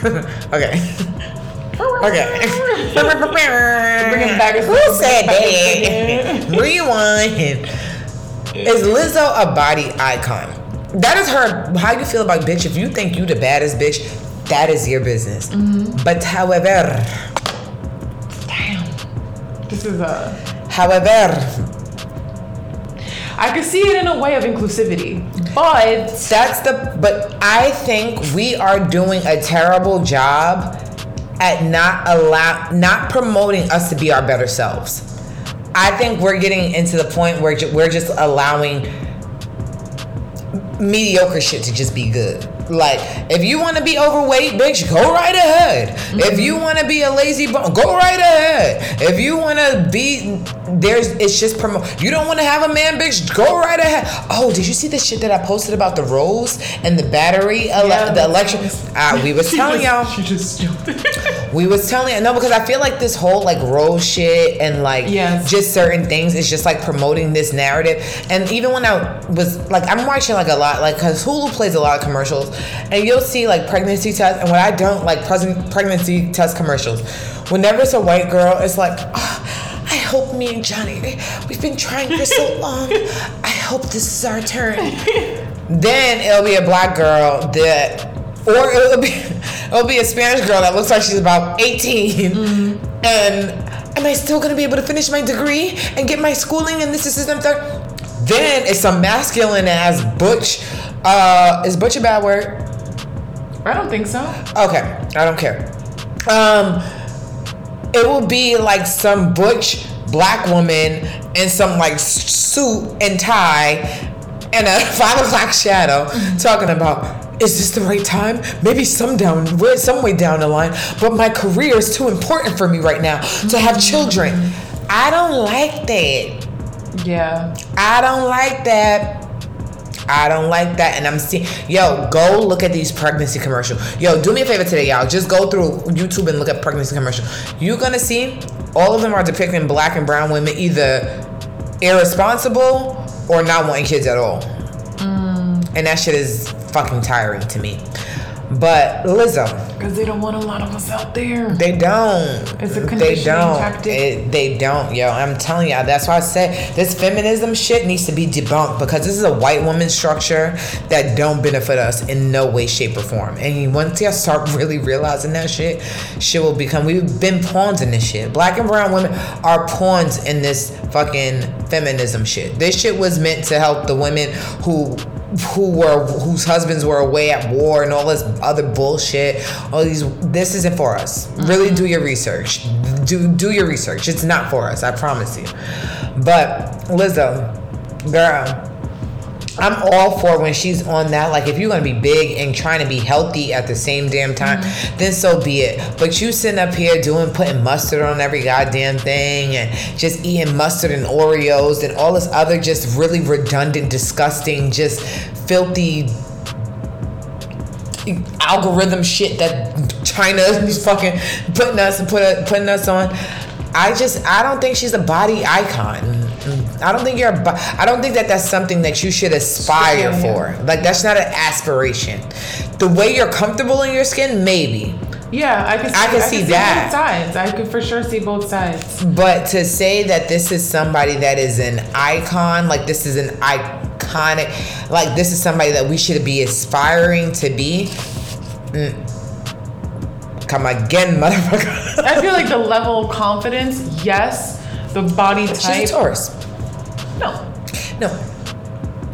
okay. Okay. Bring it back. Who said that? Rewind. Is Lizzo a body icon? That is her. How you feel about bitch? If you think you the baddest bitch, that is your business. Mm-hmm. But however, Damn. This is a. however, I could see it in a way of inclusivity, but That's the but I think we are doing a terrible job at not allow not promoting us to be our better selves. I think we're getting into the point where we're just allowing mediocre shit to just be good. Like, if you want to be overweight, bitch, go right ahead. If you want to be a lazy bum, go right ahead. If you want to be, there's, it's just promote. You don't want to have a man, bitch, go right ahead. Oh, did you see the shit that I posted about the rose and the battery, ele- Yeah, the electric? Uh, we was telling y'all. She just. We was telling no because I feel like this whole like rose shit and like Yes. just certain things is just like promoting this narrative. And even when I was like I'm watching like a lot like because Hulu plays a lot of commercials and you'll see like pregnancy tests and when I don't like present pregnancy test commercials. Whenever it's a white girl, it's like. "Ah, I hope me and Johnny, we've been trying for so long. I hope this is our turn. Then it'll be a black girl that, or it'll be, it'll be a Spanish girl that looks like she's about 18. And am I still gonna be able to finish my degree and get my schooling and this, this, this, and? Then it's a masculine ass butch. Uh, is butch a bad word? I don't think so. Okay, I don't care. Um, it will be like some butch black woman in some like suit and tie and a five o'clock shadow talking about is this the right time? Maybe some down, some way down the line, but my career is too important for me right now to have children. I don't like that. Yeah. I don't like that. I don't like that. And I'm seeing, yo, go look at these pregnancy commercials. Yo, do me a favor today, y'all. Just go through YouTube and look at pregnancy commercial. You're gonna see all of them are depicting black and brown women either irresponsible or not wanting kids at all. Mm. And that shit is fucking tiring to me. But Lizzo, Because they don't want a lot of us out there. they don't. It's a They conditioning don't. tactic. It- they don't, yo. I'm telling y'all. That's why I said this feminism shit needs to be debunked because this is a white woman structure that don't benefit us in no way, shape, or form. And once y'all start really realizing that shit, shit will become. We've been pawns in this shit. Black and brown women are pawns in this fucking feminism shit. This shit was meant to help the women who who were whose husbands were away at war and all this other bullshit. All these this isn't for us. Really do your research. Do do your research. It's not for us, I promise you. But Lizzo, girl, I'm all for when she's on that. Like, if you're gonna be big and trying to be healthy at the same damn time, mm-hmm. then so be it. But you sitting up here doing putting mustard on every goddamn thing and just eating mustard and Oreos and all this other just really redundant, disgusting, just filthy algorithm shit that China is fucking putting us put putting us on. I just I don't think she's a body icon. I don't think you're. I don't think that that's something that you should aspire for. Like that's not an aspiration. The way you're comfortable in your skin, maybe. Yeah, I could. See, I can see that. both sides. I could for sure see both sides. But to say that this is somebody that is an icon, like this is an iconic, like this is somebody that we should be aspiring to be. mm, come again, motherfucker. I feel like the level of confidence, yes. The body type. She's a Taurus.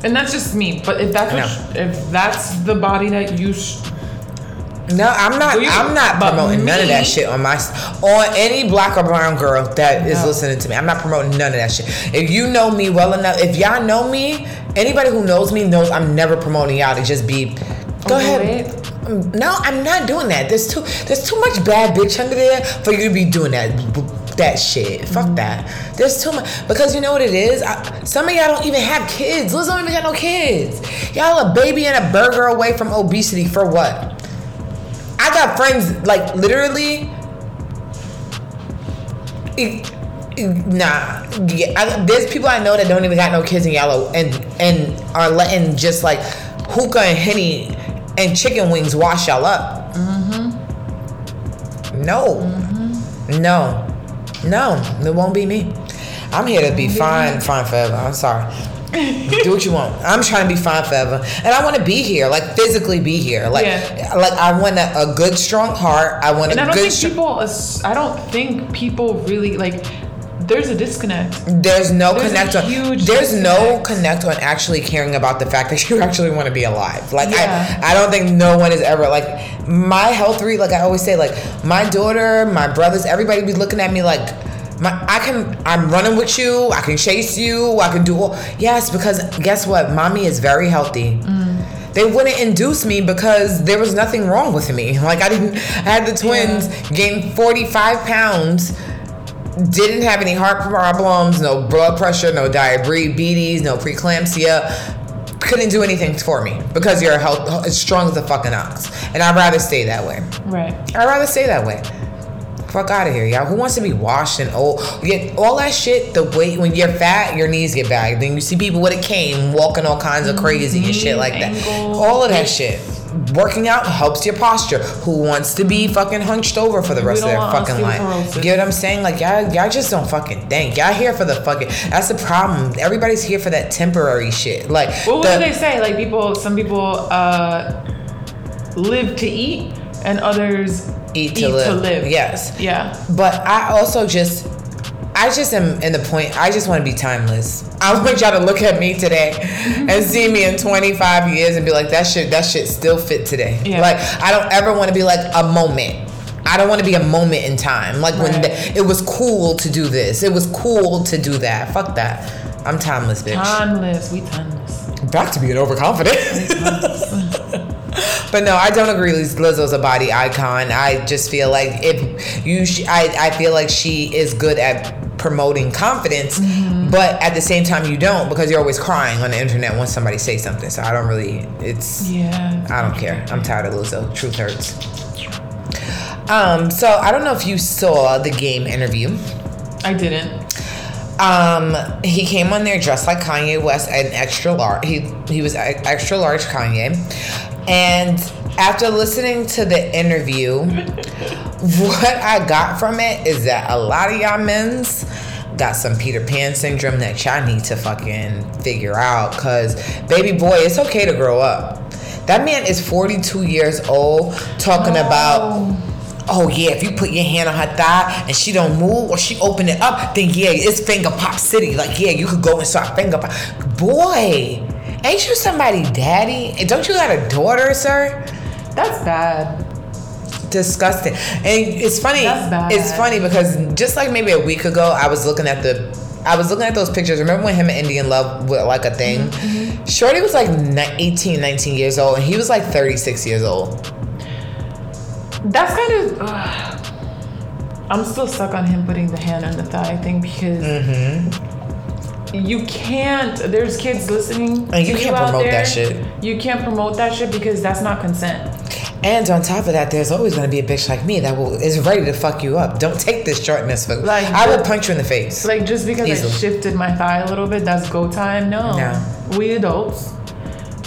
No. No, And that's just me. But if that's what, if that's the body that you, sh- no, I'm not. Do you? I'm not But promoting none of me- that shit on my on any black or brown girl that is No. listening to me. I'm not promoting none of that shit. If you know me well enough, if y'all know me, anybody who knows me knows I'm never promoting y'all to just be. Go ahead. Overweight? Um, No, I'm not doing that. There's too there's too much bad bitch under there for you to be doing that that shit. Fuck Mm-hmm. that. There's too much because you know what it is. I, some of y'all don't even have kids. Liz don't even got no kids. Y'all a baby and a burger away from obesity for what? I got friends like literally. e- Nah, yeah, I, there's people I know that don't even got no kids in yellow and and are letting just like hookah and henny and chicken wings wash y'all up. Mm-hmm. No, no, no, it won't be me. I'm here to be fine, fine forever. I'm sorry. Do what you want. I'm trying to be fine forever, and I want to be here, like physically be here. Like, Yeah. like I want a, a good, strong heart. I want and a I don't good. think people. I don't think people really like. There's a disconnect. There's no There's connect on. huge There's no disconnect. connect on actually caring about the fact that you actually want to be alive. Like Yeah. I, I don't think no one is ever like my health rate. Like I always say, like my daughter, my brothers, everybody be looking at me like. My, I can. I'm running with you. I can chase you. I can do all. Yes, because guess what? Mommy is very healthy. Mm. They wouldn't induce me because there was nothing wrong with me. Like I didn't. I had the twins, gain 45 pounds didn't have any heart problems, no blood pressure, no diabetes, no preeclampsia. Couldn't do anything for me because you're health, as strong as a fucking ox. And I'd rather stay that way. Right. I'd rather stay that way. Fuck out of here, y'all. Who wants to be washed and old? Get all that shit. The weight when you're fat, your knees get back. Then you see people with a cane walking all kinds of crazy and shit like that. Ankles. All of that mm-hmm. shit. Working out helps your posture. Who wants to be fucking hunched over for the rest of their fucking life? osteoporosis. Get what I'm saying? Like y'all, y'all just don't fucking think. Y'all here for the fucking. That's the problem. Everybody's here for that temporary shit. Like Well, what the- do they say? Like people, some people uh, live to eat, and others Eat to live. Yes. Yeah. But I also just, I just am in the point. I just want to be timeless. I want y'all to look at me today mm-hmm. and see me in 25 years and be like, that shit, that shit still fit today. Yeah. Like I don't ever want to be like a moment. I don't want to be a moment in time. Like when the, it was cool to do this, it was cool to do that. Fuck that. I'm timeless, bitch. Timeless. We timeless. Back to being overconfident. but no, I don't agree. Liz- Lizzo's a body icon. I just feel like if you, sh- I, I feel like she is good at promoting confidence, but at the same time you don't because you're always crying on the internet when somebody says something. So I don't really. It's Yeah. I don't care. I'm tired of Lizzo. Truth hurts. Um. So I don't know if you saw the game interview. I didn't. Um, he came on there dressed like Kanye West and extra large. He he was extra large Kanye, and after listening to the interview, what I got from it is that a lot of y'all men's got some Peter Pan syndrome that y'all need to fucking figure out. Cause baby boy, it's okay to grow up. That man is 42 years old talking about oh yeah, if you put your hand on her thigh and she don't move or she open it up, then yeah, it's finger pop city. Like yeah, you could go and start finger pop. Boy, ain't you somebody daddy? And don't you got a daughter, sir? That's bad. Disgusting. And it's funny. That's bad. It's funny because just like maybe a week ago, I was looking at the. I was looking at those pictures. Remember when him and India Love were like a thing? Mm-hmm. Shorty was like ni- 18, 19 years old, and he was like 36 years old. That's kind of. I'm still stuck on him putting the hand on the thigh thing because you can't. There's kids listening. And you can't out promote there. that shit. You can't promote that shit because that's not consent. And on top of that, there's always gonna be a bitch like me that will is ready to fuck you up. Don't take this shortness for Like, I would punch you in the face. Like just because Easily. I shifted my thigh a little bit, that's go time. No, No. we adults,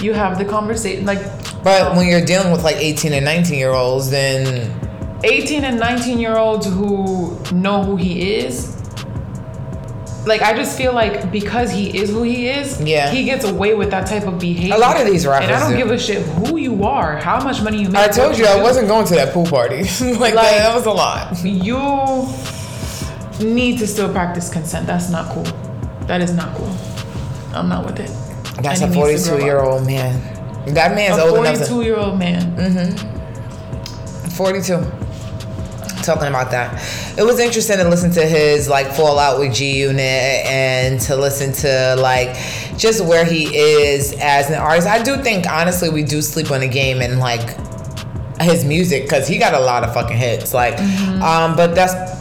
you have the conversation. Like But when you're dealing with like 18 and 19 year olds, then 18 and 19 year olds who know who he is. Like I just feel like because he is who he is, Yeah. he gets away with that type of behavior. A lot of these rappers and I don't do. give a shit who you are, how much money you make. I told what you I do. wasn't going to that pool party. like, that, that was a lot. You need to still practice consent. That's not cool. That is not cool. I'm not with it. That's a And to 42 year old man. That man's A old enough to 42 year old man. Mm-hmm. 42. Talking about that. It was interesting to listen to his like fallout with G Unit and to listen to like just where he is as an artist. I do think honestly we do sleep on the game and like his music because he got a lot of fucking hits. Like, um, but that's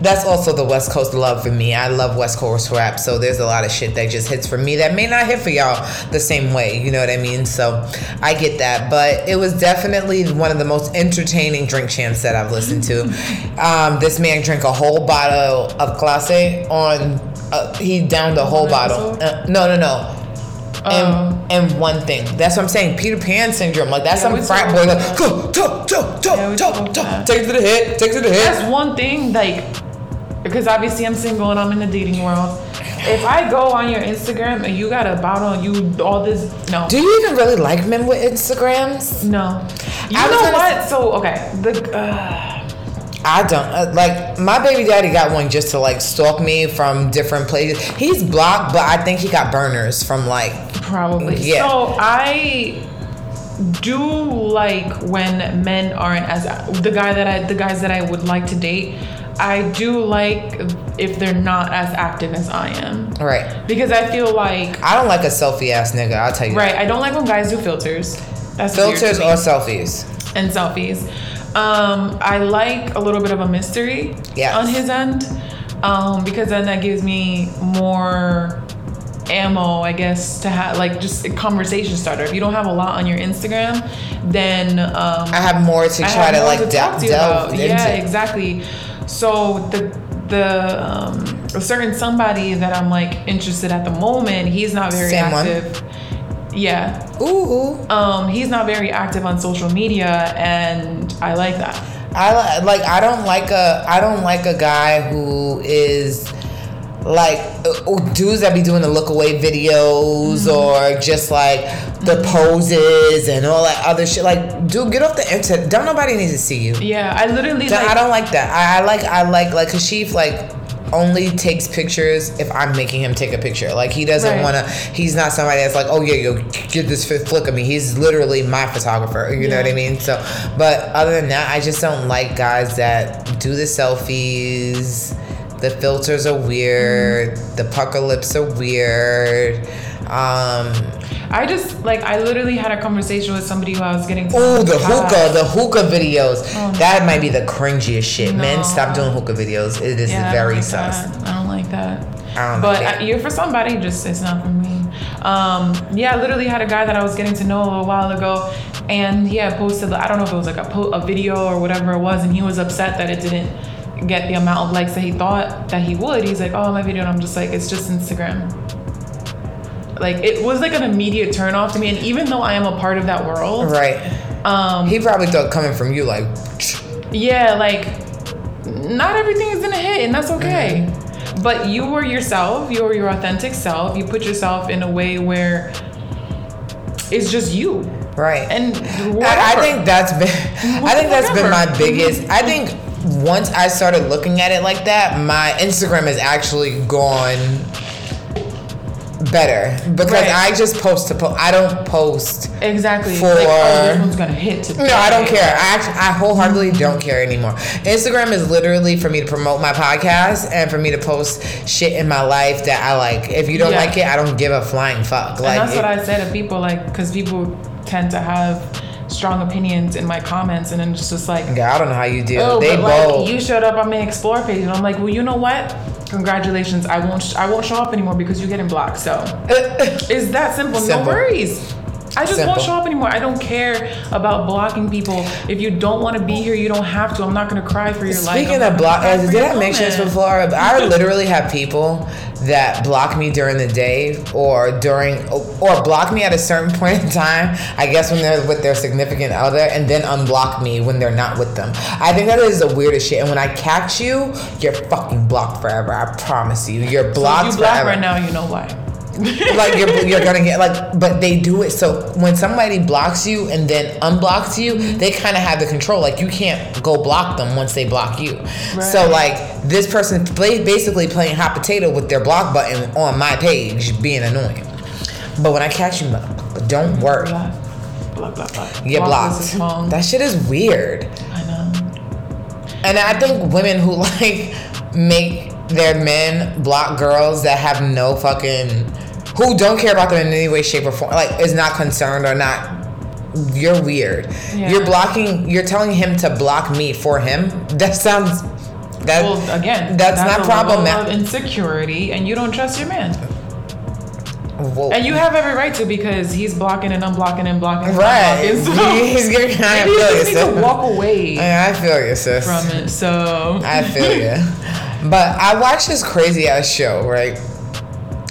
that's also the West Coast love for me. I love West Coast rap, so there's a lot of shit that just hits for me that may not hit for y'all the same way. You know what I mean? So I get that, but it was definitely one of the most entertaining drink champs that I've listened to. Um, this man drank a whole bottle of Clase on. Uh, he downed a whole bottle. Uh, no, no, no. Oh. And, and one thing. That's what I'm saying. Peter Pan syndrome. Like that's Yeah, some frat boy. Like, go, go, go, go, go, go. Take it to the head. Take it to the head. That's one thing, like, because obviously I'm single and I'm in the dating world. If I go on your Instagram and you got a bottle, you all this, no, Do you even really like men with Instagrams? no. You I know what? So okay, the uh, I don't uh, like my baby daddy got one just to like stalk me from different places. He's blocked, but I think he got burners from like probably. Yeah. So I do like when men aren't as the guy that I the guys that I would like to date. I do like if they're not as active as I am right. because I feel like I don't like a selfie ass nigga. I'll tell you. right. I don't like when guys do filters. That's Filters or selfies. and selfies. Um, I like a little bit of a mystery Yes. on his end um, because then that gives me more ammo, I guess, to have like just a conversation starter. If you don't have a lot on your Instagram, then um, I have more to try to like to de- delve into. Yeah, exactly. So the the um, a certain somebody that I'm like interested at the moment, he's not very Same one. active. Yeah, Ooh, ooh. um, he's not very active on social media, and I like that. I like. I don't like a. I don't like a guy who is like uh, dudes that be doing the look away videos Mm-hmm. or just like the poses and all that other shit. Like, dude, get off the internet. Don't nobody need to see you. Yeah, I literally No, like. I don't like that. I, I like. I like like Kashif like only takes pictures if I'm making him take a picture. Like he doesn't Right. want to. He's not somebody that's like, oh yeah, yo, get this fifth flick of me. He's literally my photographer. You know what I mean? So, but other than that, I just don't like guys that do the selfies. The filters are weird. The pucker lips are weird. Um, I just like I literally had a conversation with somebody who I was getting. to Ooh, the hookah, the hookah videos. Oh, that might be the cringiest shit. Men, stop doing hookah videos. It is Yeah, I very like sus. that. I don't like that. I don't but like uh, you're for somebody, just it's not for me. Um, yeah, I literally had a guy that I was getting to know a little while ago, and he had posted. I don't know if it was like a po- a video or whatever it was, and he was upset that it didn't get the amount of likes that he thought that he would. He's like, "Oh, my video," and I'm just like, "It's just Instagram." Like it was like an immediate turn off to me, and even though I am a part of that world, Right. um, He probably thought coming from you like, yeah, like not everything is gonna hit, and that's okay. Mm-hmm. But you were yourself. You were your authentic self. You put yourself in a way where it's just you. right. And I, I think that's been. I think that's been my biggest. I think once I started looking at it like that, my Instagram has actually gone better because Right. I just post to post. I don't post. exactly. for- like, oh, this one's gonna hit today. No, I don't care. I actually, I wholeheartedly don't care anymore. Instagram is literally for me to promote my podcast and for me to post shit in my life that I like. If you don't Yeah. like it, I don't give a flying fuck. And Like, that's what I say to people, like, because people tend to have strong opinions in my comments, and then it's just like, yeah, I don't know how you deal. oh, they but like you showed up on my explore page, and I'm like, well, you know what? Congratulations, I won't, sh- I won't show up anymore because you're getting blocked. So it's that simple. Simple. No worries. I just Simple. won't show up anymore. I don't care about blocking people. If you don't want to be here, you don't have to. I'm not gonna cry for your life. Speaking of block, gonna cry for did I mention this before? I literally have people that block me during the day or during or block me at a certain point in time. I guess when they're with their significant other, and then unblock me when they're not with them. I think that is the weirdest shit. And when I catch you, you're fucking blocked forever. I promise you, you're blocked So blocked you black forever. right now, you know why. Like you're you're gonna get like but they do it so when somebody blocks you and then unblocks you they kind of have the control like you can't go block them once they block you. So like this person play, basically playing hot potato with their block button on my page being annoying. But when i catch you don't worry. Block, block, block, block. you get Block blocked. that shit is weird. I know. and i think women who like make their men block girls that have no fucking who don't care about them in any way shape or form like is not concerned or not you're weird Yeah. you're blocking you're telling him to block me for him that sounds that Well, again, that's, not a level problematic of insecurity, and you don't trust your man, Whoa. and you have every right to because he's blocking and unblocking and blocking. and right unblocking, so he's giving I feel you need to walk away I feel you sis from it. So I feel you. But I watched this crazy ass show, right?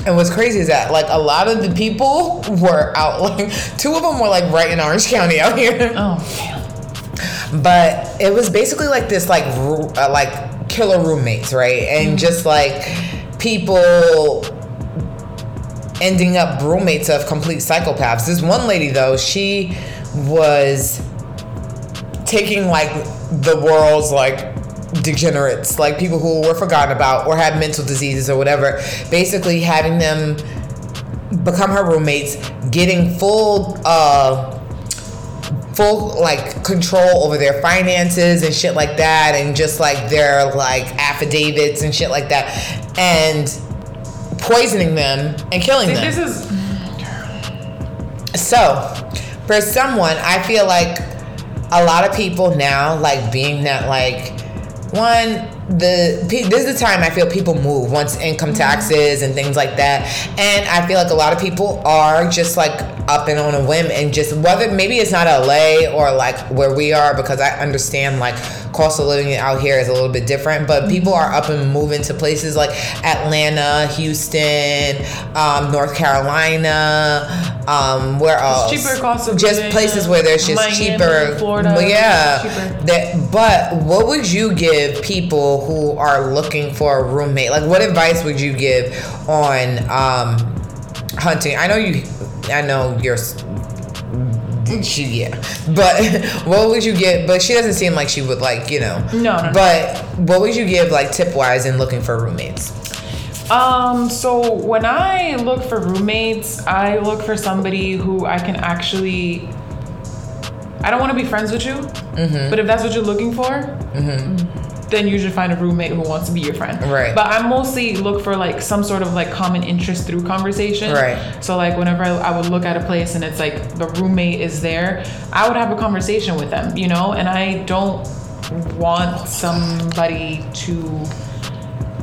And what's crazy is that like a lot of the people were out like two of them were like right in Orange County out here. Oh man. But it was basically like this like ru- uh, like killer roommates, right? And just like people ending up roommates of complete psychopaths. This one lady though, she was taking like the world's like degenerates, like people who were forgotten about or had mental diseases or whatever, basically having them become her roommates, getting full uh full like control over their finances and shit like that and just like their like affidavits and shit like that and poisoning them and killing See, them. this is So, for someone, I feel like a lot of people now, like being that, like, one, the this is the time I feel people move once income mm-hmm. taxes and things like that, and I feel like a lot of people are just like up and on a whim and just whether maybe it's not LA or like where we are because I understand like cost of living out here is a little bit different, but people are up and moving to places like Atlanta, Houston, um, North Carolina, um, where else? cheaper cost of just living, places where there's just Miami, cheaper. Florida, But yeah, cheaper. that. But what would you give people who are looking for a roommate? Like, what advice would you give on um, hunting? I know you. I know you're. She yeah, but what would you get But she doesn't seem like she would like you know. No, no, no. But what would you give like tip wise in looking for roommates? Um, so when I look for roommates, I look for somebody who I can actually. I don't want to be friends with you, Mm-hmm. but if that's what you're looking for, then you should find a roommate who wants to be your friend. Right. But I mostly look for like some sort of like common interest through conversation. Right. So like whenever I, I would look at a place and it's like the roommate is there, I would have a conversation with them, you know, and I don't want somebody to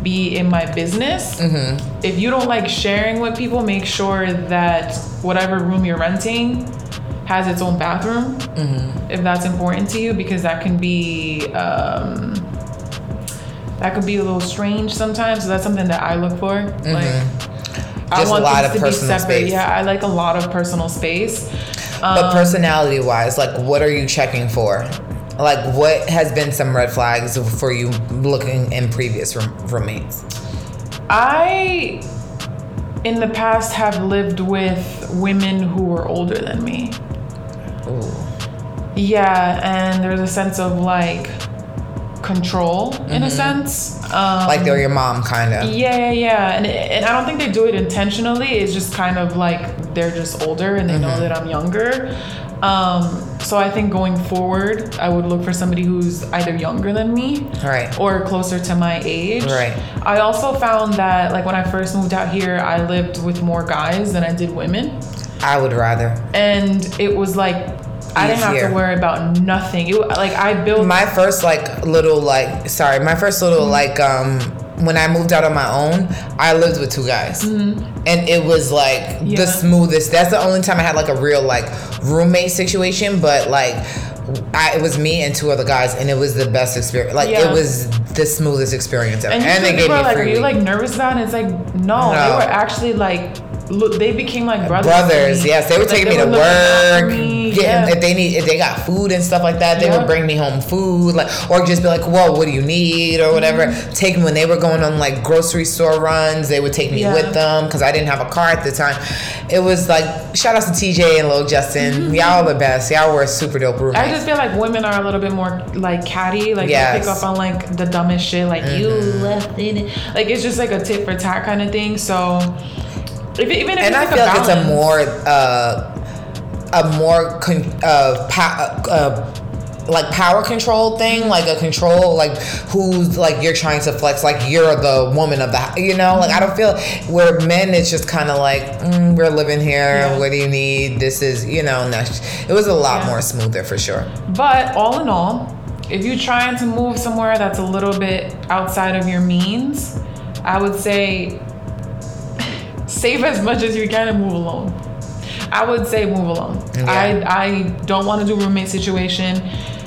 be in my business. Mm-hmm. If you don't like sharing with people, make sure that whatever room you're renting has its own bathroom. Mm-hmm. If that's important to you, because that can be um, that could be a little strange sometimes. So that's something that I look for. Like I Mm-hmm. Just a want lot things of to be separate. space. Yeah, I like a lot of personal space. Um, But personality wise, like what are you checking for? Like what has been some red flags for you looking in previous room- roommates? I, in the past, have lived with women who were older than me. Ooh. Yeah, and there's a sense of like control in a sense. Um, Like they're your mom, kind of. yeah, yeah, yeah, and and I don't think they do it intentionally. It's just kind of like they're just older and they know that I'm younger. Um, so I think going forward, I would look for somebody who's either younger than me, Right. or closer to my age. Right. I also found that like when I first moved out here, I lived with more guys than I did women, I would rather. and it was like I didn't have to worry about nothing. It, like I built My first like little like sorry, my first little like um when I moved out on my own, I lived with two guys. and it was like Yeah. the smoothest. That's the only time I had like a real like roommate situation, but like. I, it was me and two other guys, and it was the best experience. Like Yeah. it was the smoothest experience ever. And, And, they gave me like, "Are you like nervous about it?" It's like, no, they were actually like, look, they became like brothers. brothers. Yes, they would Like, take me to looking out for work. me, Getting, yeah. If they need, if they got food and stuff like that, they Yeah. would bring me home food, like or just be like, "Whoa, what do you need?" or whatever. Mm-hmm. Take me when they were going on like grocery store runs. They would take me Yeah. with them because I didn't have a car at the time. It was like shout out to TJ and Lil Justin. Y'all are the best. Y'all were super dope roommates. Mm-hmm. I just feel like women are a little bit more like catty, like Yes. they pick up on like the dumbest shit, like you Mm-hmm. left it, like it's just like a tit for tat kind of thing. So if, even if and I feel like it's a more uh, a more con- uh, pa- uh, like power control thing, like a control, like who's like you're trying to flex, like you're the woman of the, you know, like I don't feel where men it's just kind of like mm, we're living here. Yeah. What do you need? This is you know, that's- it was a lot Yeah. more smoother for sure. But all in all, if you're trying to move somewhere that's a little bit outside of your means, I would say save as much as you can and move alone. I would say move alone. Yeah. I I don't want to do roommate situation.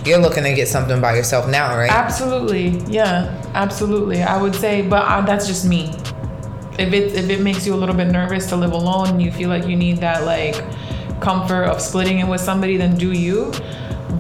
You're looking to get something by yourself now, right? Absolutely, yeah, absolutely. I would say, but uh, that's just me. If it if it makes you a little bit nervous to live alone, and you feel like you need that like comfort of splitting it with somebody, then do you.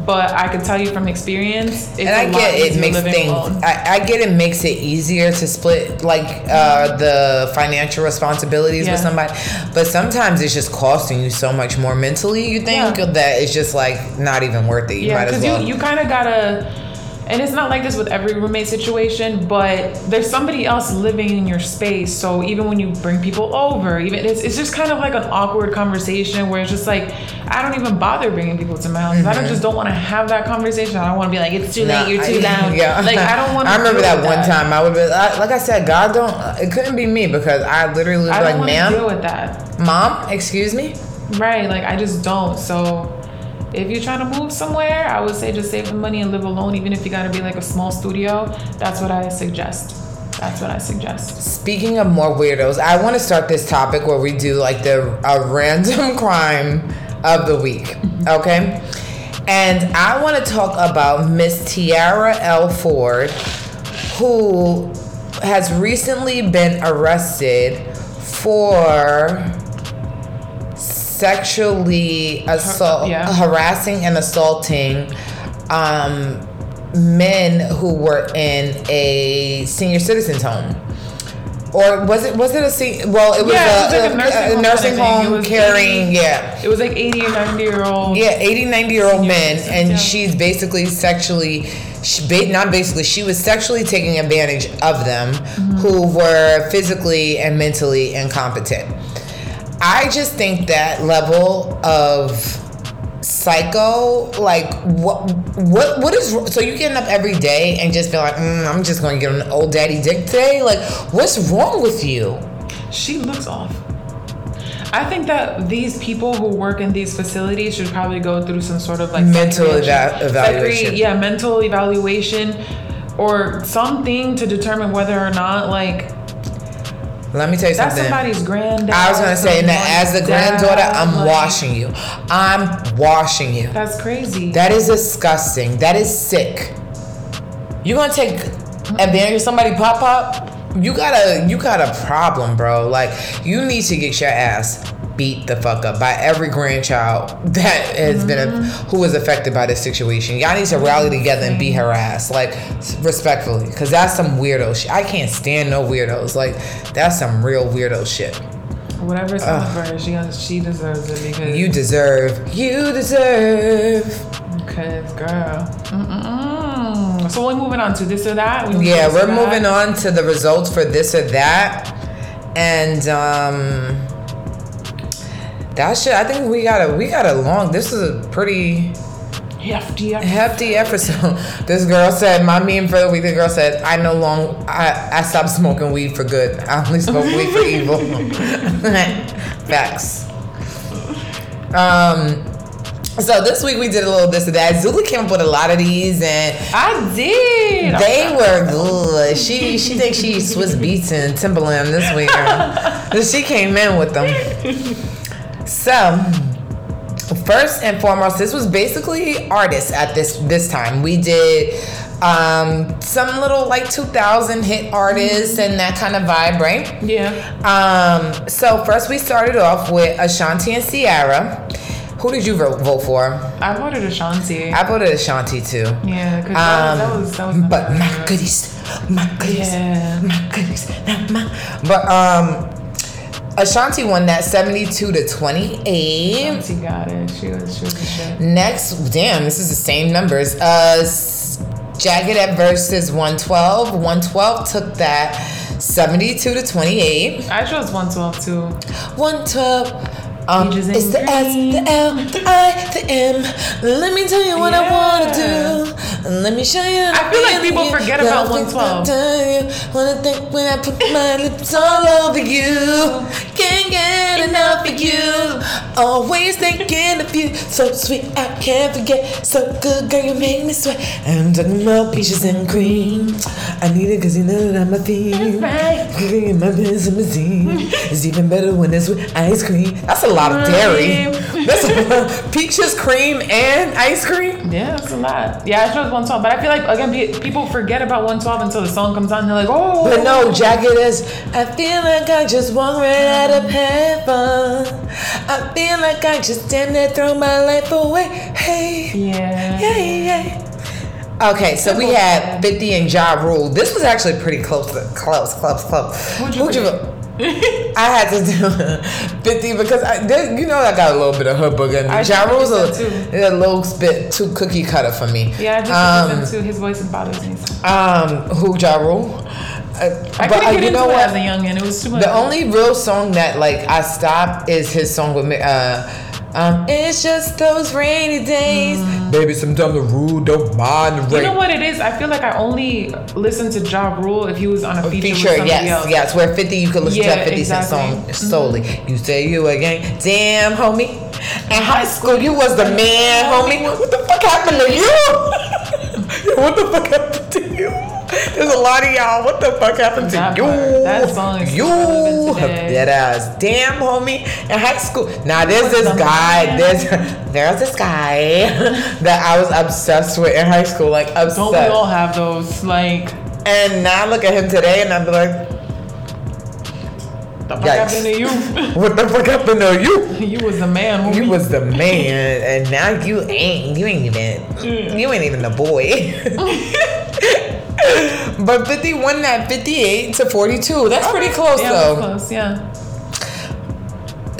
But I can tell you from experience, it's and I get it makes things. I, I get it makes it easier to split like uh, the financial responsibilities Yeah. with somebody, but sometimes it's just costing you so much more mentally. You think Yeah. that it's just like not even worth it. You yeah, might as because well. you, you kind of gotta, and it's not like this with every roommate situation, but there's somebody else living in your space. So even when you bring people over, even it's, it's just kind of like an awkward conversation where it's just like I don't even bother bringing people to my house. I don't mm-hmm. just don't want to have that conversation. I don't want to be like it's too late, you're too I- loud. Yeah, Like I don't want. to I remember that one time. I would be like I said, God don't. It couldn't be me because I literally was I like, "Ma'am, deal with that. mom, excuse me." Right, like I just don't. So if you're trying to move somewhere, I would say just save the money and live alone, even if you gotta be like a small studio. That's what I suggest. That's what I suggest. Speaking of more weirdos, I want to start this topic where we do like the a random crime of the week. Okay? And I want to talk about Miss Tiara L. Ford, who has recently been arrested for sexually assault, yeah. harassing and assaulting um, men who were in a senior citizens home. Or was it was it a well it was, Yeah, a, it was like a nursing a home nursing thing. Home carrying 80 yeah It was like 80 or 90 year old. yeah 80 90 year old men citizens, and yeah. she's basically sexually she, ba- not basically she was sexually taking advantage of them Mm-hmm. who were physically and mentally incompetent i just think that level of psycho like what what what is so you getting up every day and just feel like mm, i'm just gonna get an old daddy dick today like what's wrong with you She looks off. I think that these people who work in these facilities should probably go through some sort of like Mental eva- evaluation. yeah, mental evaluation or something to determine whether or not like let me tell you that's something somebody's granddad. I was gonna say, and that as the granddaughter, I'm like, washing you. I'm washing you. That's crazy. That is disgusting. That is sick. You gonna take advantage of somebody pop pop? You got a you got a problem, bro. Like you need to get your ass beat the fuck up by every grandchild that has been a, who was affected by this situation. Y'all need to rally together and beat her ass, like respectfully, because that's some weirdo shit. I can't stand no weirdos. Like that's some real weirdo shit. Whatever's coming for her, she she deserves it because You deserve. You deserve. Cause girl. Mm-mm-mm. So we're moving on to this or that. We Yeah, we're that? moving on to the results for this or that, and um, that shit. I think we got a we got a long. This is a pretty Hefty. hefty. hefty episode. This girl said, my meme for the week. The girl said, I no long. I I stopped smoking weed for good. I only smoke weed for evil. Facts. Um. So this week we did a little this and that. Zully came up with a lot of these, and I did. they were good. She she thinks she Swizz Beatz and Timbaland this week. girl. she came in with them. So first and foremost, this was basically artists at this this time. We did um, some little like 2000 hit artists and that kind of vibe, right? Yeah. Um, so first we started off with Ashanti and Ciara. Who did you vote vote for? I voted Ashanti. I voted Ashanti too. yeah, because Um, that, was that was but my my favorite. goodies, my goodies, Yeah. my goodies, my. But um, Ashanti won that seventy-two to twenty-eight. Ashanti got it. She was she was shit. Next, damn, this is the same numbers. Uh, Jagged Edge versus 112. 112 took that 72 to 28. I chose 112 too. 112. Um, and it's the S, the L, the I, the M. Let me tell you what I wanna do. Let me show you. I feel like people forget about 112.112. Wanna think when I put my lips all over you. Can't get enough of you. Always thinking of you. So sweet, I can't forget. So good, girl, you make me sweat. I'm talking about peaches and cream. I need it cause you know that I'm a theme. right. Cooking in my benzimazine. It's even better when it's with ice cream. That's a lot of dairy. That's a, peaches, cream, and ice cream. Yeah, that's a lot. Yeah, I chose 112, but I feel like again people forget about 112 until the song comes on. and They're like, oh. But no, jagged is. I feel like I just walked right out of heaven. I feel like I just damn near throw my life away. Hey, Yeah. Yeah. Yeah. Okay, so we had 50 and Ja Rule. This was actually pretty close, close, close, close. Who'd you Who'd you vote? I had to do 50 because I, there, you know I got a little bit of her booger. I Ja think Rule's a, a little bit too cookie cutter for me. Yeah, I just um, to his voice bothers me. Um, who Ja Rule? Uh, I but uh, get you into know it what? as a youngin. It was too much. The only real song that like I stopped is his song with me. Uh, um, it's just those rainy days. Baby, sometimes the rule don't mind the Mm. You know what it is? I feel like I only listen to Ja Rule if he was on a feature, Feature, somebody yes, else. yes. Where 50, you could listen to that 50 Cent exactly. Mm-hmm. song solely. You say you a gang, damn homie. In high school, you was the man, homie. What the fuck happened to you? what the fuck happened to you? There's a lot of y'all. What the fuck happened to That you? That song is you relevant dead ass. Damn, homie. In high school. Now there's this guy. There's there's this guy that I was obsessed with in high school. Like obsessed. Don't we all have those? Like, And now I look at him today and I'm like, the fuck Yikes. happened to you? what the fuck happened to you? you was the man. homie. You was the man, and now you ain't. You ain't even. Mm. You ain't even a boy. But 50 won that 58 to 42. That's pretty close yeah, though. that's close. Yeah.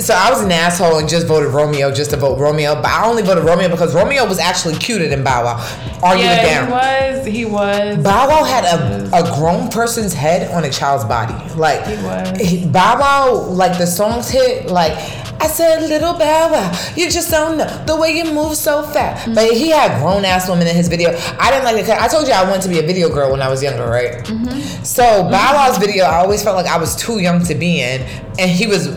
So I was an asshole and just voted Romeo just to vote Romeo. But I only voted Romeo because Romeo was actually cuter than Bow Wow. Argue it Yeah, down. he was. He was. Bow Wow had a, a grown person's head on a child's body. Like He was. he- Bow Wow, like the songs hit like I said, little Bow Wow, you just don't know the way you move so fast. Mm-hmm. But he had grown ass women in his video. I didn't like it. I told you I wanted to be a video girl when I was younger, right? Mm-hmm. So Bow Wow's video, I always felt like I was too young to be in, and he was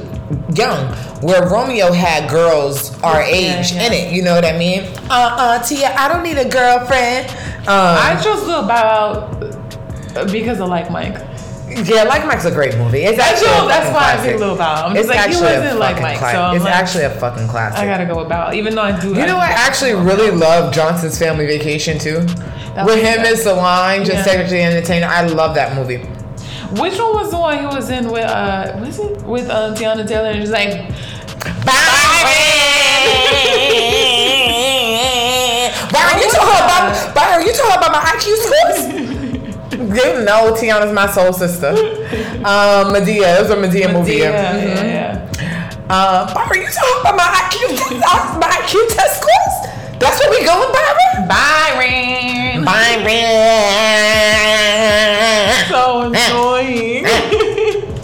young. Where Romeo had girls our age yeah. in it. You know what I mean? Uh uh, Tia, I don't need a girlfriend. Um, I chose Lil Bow Wow because of Like Mike. Yeah, Like Mike's a great movie. It's actually That's a that's fucking why I classic. picked Lil Bow. I'm It's just like he actually wasn't like Mike, cla- so I'm it's like, actually a fucking classic. I gotta go with Bow, even though I do. you know, I actually really love Johnson's Family Vacation too. With him good. as Solange and Yeah. Cedric the Entertainer, I love that movie. Which one was the one he was in with? Uh, was it with um, Teyana Taylor? And just like, Byron, you talking about Byron? You talking about my IQ scores? you know, Teyana's my soul sister. Um, Madea, it was a Madea, movie. yeah, yeah. yeah, yeah. Uh, Byron, you talking about my IQ my IQ test scores? That's what we going, Byron? Byron. Byron. So annoying.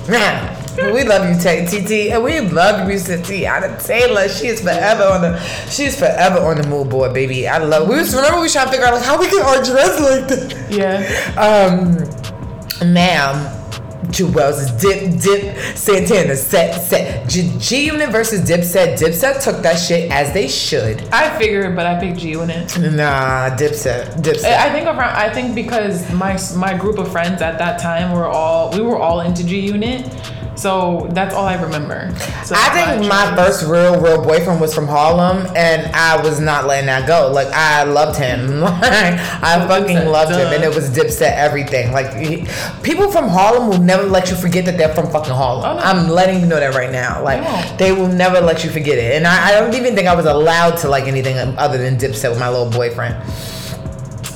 we love you, T- TT, and we love you, Teyana Taylor. She is forever on the, she's forever on the mood board, baby. I love. We was remember we was trying to figure out like how we get our dress like that. yeah. Um, now Juelz is dip, dip, Santana, set, set. G, G Unit versus Dipset. Dipset took that shit as they should. I figured, but I picked G Unit. Nah, Dipset, Dipset. I think around. I think because my my group of friends at that time were all we were all into G Unit, so that's all I remember. So I think my first real, real boyfriend was from Harlem, and I was not letting that go. Like I loved him, I fucking Dipset, loved him, and it was Dipset everything. Like he- people from Harlem will never let you forget that they're from fucking Harlem. Oh, no. I'm letting you know that right now. Like They will never let you forget it, and I, I don't even think I was allowed to like anything other than Dipset with my little boyfriend.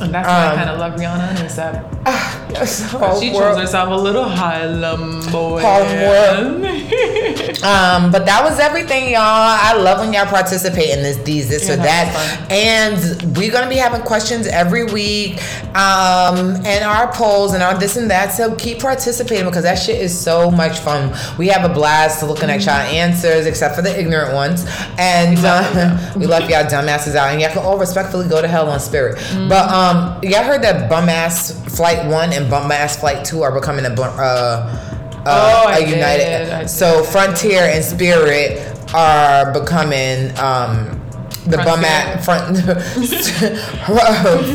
And that's why um, I kind of love Rihanna that So, she chose world- herself a little Harlem boy. Harlem Um, but that was everything, y'all. I love when y'all participate in this, these, this Yeah, or that. And we're gonna be having questions every week, um, and our polls and our this and that. So keep participating because that shit is so much fun. We have a blast looking at y'all answers, except for the ignorant ones. And uh, we left y'all dumbasses out, and y'all can all respectfully go to hell on spirit. But um, y'all heard that bum ass flight one and bum ass flight two are becoming a uh. Uh, Oh, a united. so. Frontier and Spirit are becoming um, the Front bum at front. Fe-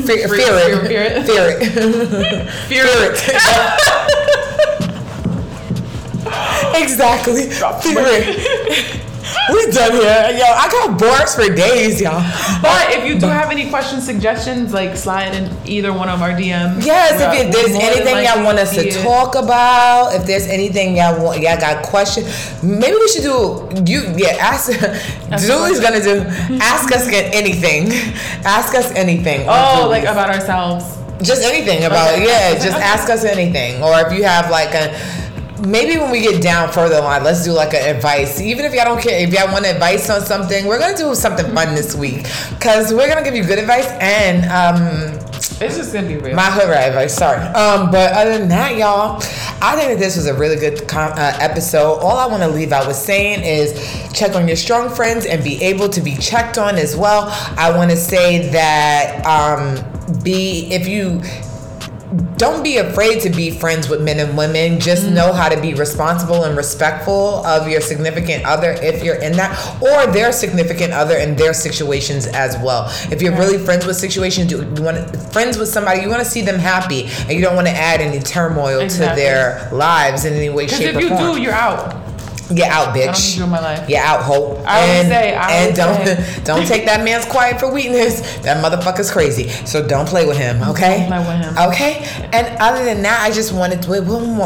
fear, fear fear- it. fear Fear it. Fear it. exactly. Fear it. We done here. Yo, I got bars for days, y'all. But if you do have any questions, suggestions, like slide in either one of our DMs. Yes, We're- if there's we're more than anything y'all want us to talk about, if there's anything y'all want, y'all got questions, maybe we should do you. Yeah, ask. Julie's gonna do. Ask us anything. Ask us anything. Oh, like about ourselves. just anything about Okay. yeah. Just ask us anything, or if you have like a. Maybe when we get down further on, let's do like an advice. Even if y'all don't care, if y'all want advice on something, we're gonna do something fun this week because we're gonna give you good advice and um, It's just gonna be real. my hood rat advice, sorry. Um, but other than that, y'all, I think that this was a really good com- uh, episode. All I want to leave out with saying is check on your strong friends and be able to be checked on as well. I want to say that um, be if you don't be afraid to be friends with men and women. Just mm. know how to be responsible and respectful of your significant other if you're in that, or their significant other in their situations as well. If you're really friends with situations, you you want friends with somebody, you want to see them happy, and you don't want to add any turmoil Exactly. to their lives in any way, shape, Because if you or form. do, you're out. Get out, I don't need bitch. you in my life. Get out, hope. I would and, say- I and would don't say- don't take that man's quiet for weakness. That motherfucker's crazy. So don't play with him, okay? Don't play with him. Okay. And other than that, I just wanted to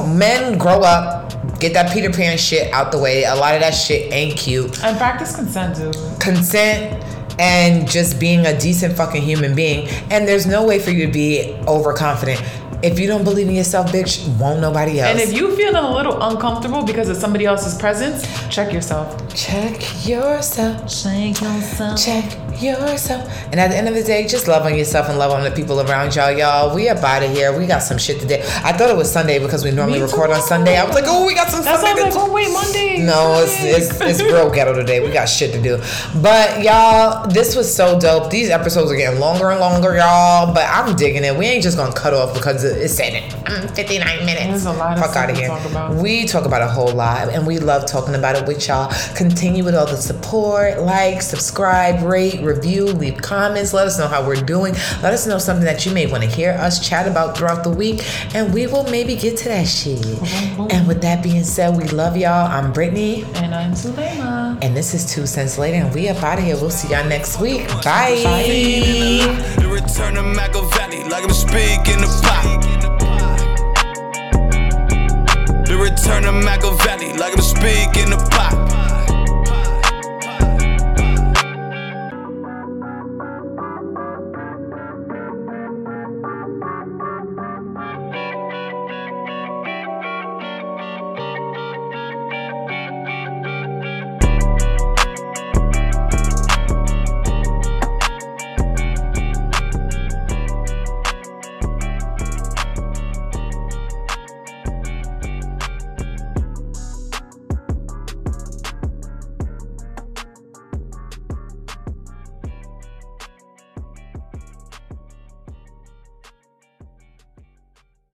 men grow up, get that Peter Pan shit out the way. A lot of that shit ain't cute. And practice consent, dude. Consent and just being a decent fucking human being. And there's no way for you to be overconfident. If you don't believe in yourself, bitch, won't nobody else. And if you feeling a little uncomfortable because of somebody else's presence, check yourself. check yourself. Check yourself. check yourself. And at the end of the day, just love on yourself and love on the people around y'all. Y'all, we up out of here. We got some shit to do. I thought it was Sunday because we normally record on Sunday. I was like, oh, we got some That's why I Sunday was to like, oh wait, Monday. no, it's, Sunday. it's it's real ghetto today. We got shit to do. But y'all, this was so dope. These episodes are getting longer and longer, y'all. But I'm digging it. We ain't just gonna cut off because it- it's saying it. Mm, 59 minutes. There's a lot of Fuck stuff outta to here. talk about. We talk about a whole lot, and we love talking about it with y'all. Continue with all the support, like, subscribe, rate, review, leave comments. Let us know how we're doing. Let us know something that you may want to hear us chat about throughout the week, and we will maybe get to that shit. And with that being said, we love y'all. I'm Brittany. And I'm Sulema. And this is Two Cents Later, and we up out of here. We'll see y'all next week. Bye. The return of Machiavelli, like I'm speaking the pot. The return of Machiavelli, like I'm speaking the pot.